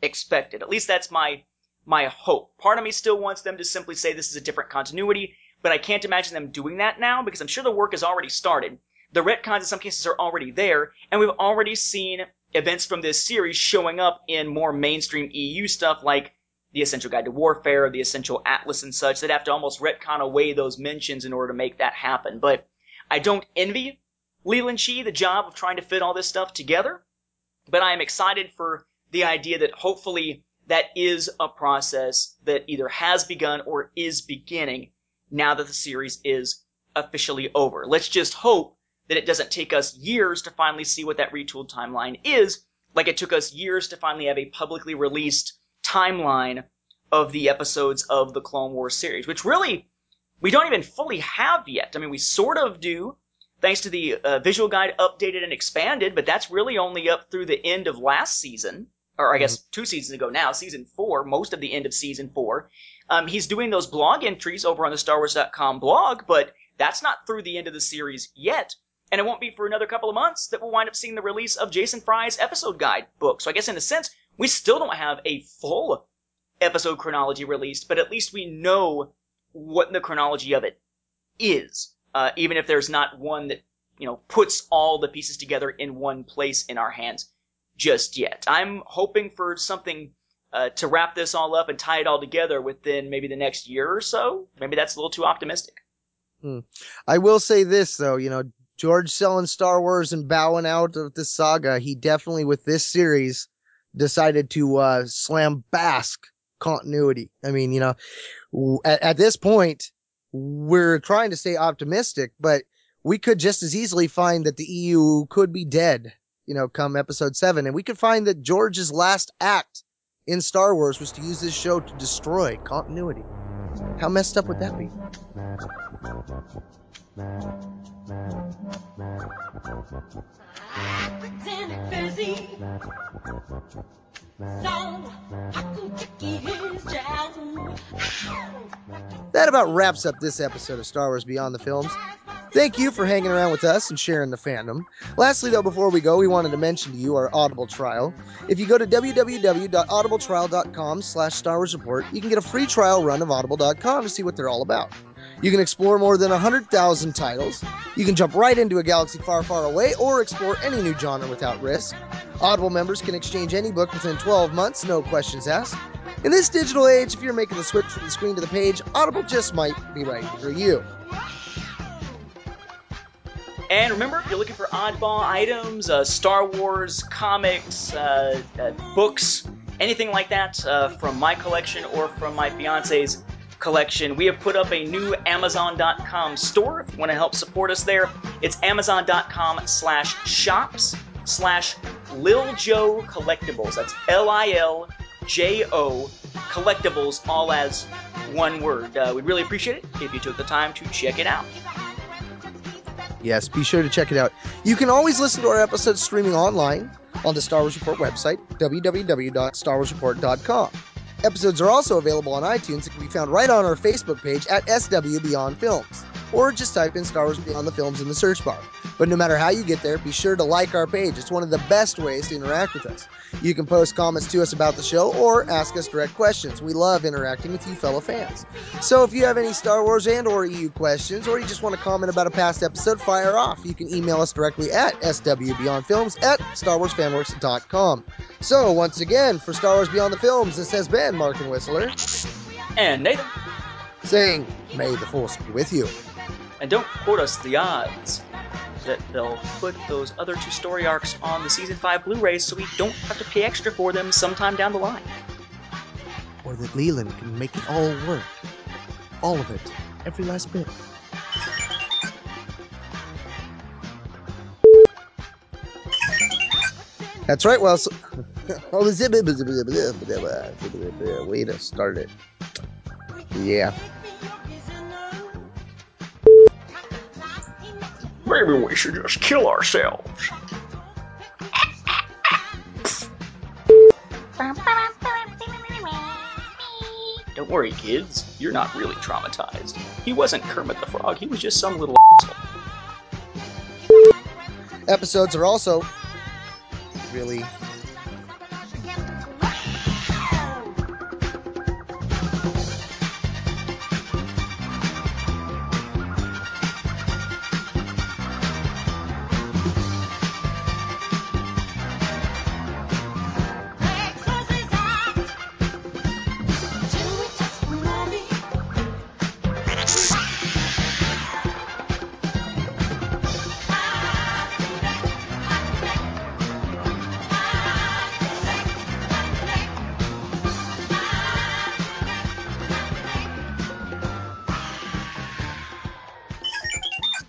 expected. At least that's my my hope. Part of me still wants them to simply say this is a different continuity, but I can't imagine them doing that now because I'm sure the work has already started. The retcons in some cases are already there, and we've already seen events from this series showing up in more mainstream EU stuff like the Essential Guide to Warfare, the Essential Atlas, and such that have to almost retcon away those mentions in order to make that happen. But I don't envy Leland Chee the job of trying to fit all this stuff together, but I am excited for the idea that hopefully that is a process that either has begun or is beginning now that the series is officially over. Let's just hope that it doesn't take us years to finally see what that retooled timeline is, like it took us years to finally have a publicly released timeline of the episodes of the Clone Wars series, which really we don't even fully have yet. I mean, we sort of do, thanks to the uh, visual guide updated and expanded, but that's really only up through the end of last season, or I guess mm-hmm. two seasons ago now, season four, most of the end of season four. Um, he's doing those blog entries over on the StarWars.com blog, but that's not through the end of the series yet. And it won't be for another couple of months that we'll wind up seeing the release of Jason Fry's episode guide book. So I guess in a sense, we still don't have a full episode chronology released, but at least we know what the chronology of it is. Uh, even if there's not one that, you know, puts all the pieces together in one place in our hands just yet. I'm hoping for something uh, to wrap this all up and tie it all together within maybe the next year or so. Maybe that's a little too optimistic. Hmm. I will say this though, you know, George selling Star Wars and bowing out of the saga, he definitely with this series decided to uh, slam bask continuity. I mean, you know, at, at this point, we're trying to stay optimistic, but we could just as easily find that the EU could be dead, you know, come episode seven. And we could find that George's last act in Star Wars was to use this show to destroy continuity. How messed up would that be? That about wraps up this episode of Star Wars Beyond the Films. Thank you for hanging around with us and sharing the fandom. Lastly, though, before we go, we wanted to mention to you our Audible trial. If you go to www.audibletrial.com slash Star Wars Report, you can get a free trial run of audible.com to see what they're all about. You can explore more than 100,000 titles. You can jump right into a galaxy far, far away or explore any new genre without risk. Audible members can exchange any book within 12 months, no questions asked. In this digital age, if you're making the switch from the screen to the page, Audible just might be right for you. And remember, if you're looking for oddball items, uh, Star Wars comics, uh, uh, books, anything like that uh, from my collection or from my fiance's collection, we have put up a new Amazon.com store. If you want to help support us there, it's Amazon.com slash shops slash Lil Joe Collectibles. That's L I L J O Collectibles, all as one word. Uh, we'd really appreciate it if you took the time to check it out. Yes, be sure to check it out. You can always listen to our episodes streaming online on the Star Wars Report website, www.starwarsreport.com. Episodes are also available on iTunes and can be found right on our Facebook page at SW Beyond Films, or just type in Star Wars Beyond the Films in the search bar. But no matter how you get there, be sure to like our page. It's one of the best ways to interact with us. You can post comments to us about the show or ask us direct questions. We love interacting with you fellow fans. So if you have any Star Wars and or EU questions, or you just want to comment about a past episode, fire off. You can email us directly at swbeyondfilms at starwarsfanworks.com. So once again, for Star Wars Beyond the Films, this has been Mark and Whistler And Nathan, saying, May the Force be with you. And don't quote us the odds that they'll put those other two story arcs on the season 5 Blu-rays so we don't have to pay extra for them sometime down the line. Or that Leland can make it all work. All of it. Every last bit. That's right, well, so, oh, way to start it. Yeah. Maybe we should just kill ourselves. Don't worry, kids. You're not really traumatized. He wasn't Kermit the Frog. He was just some little asshole. Episodes are also really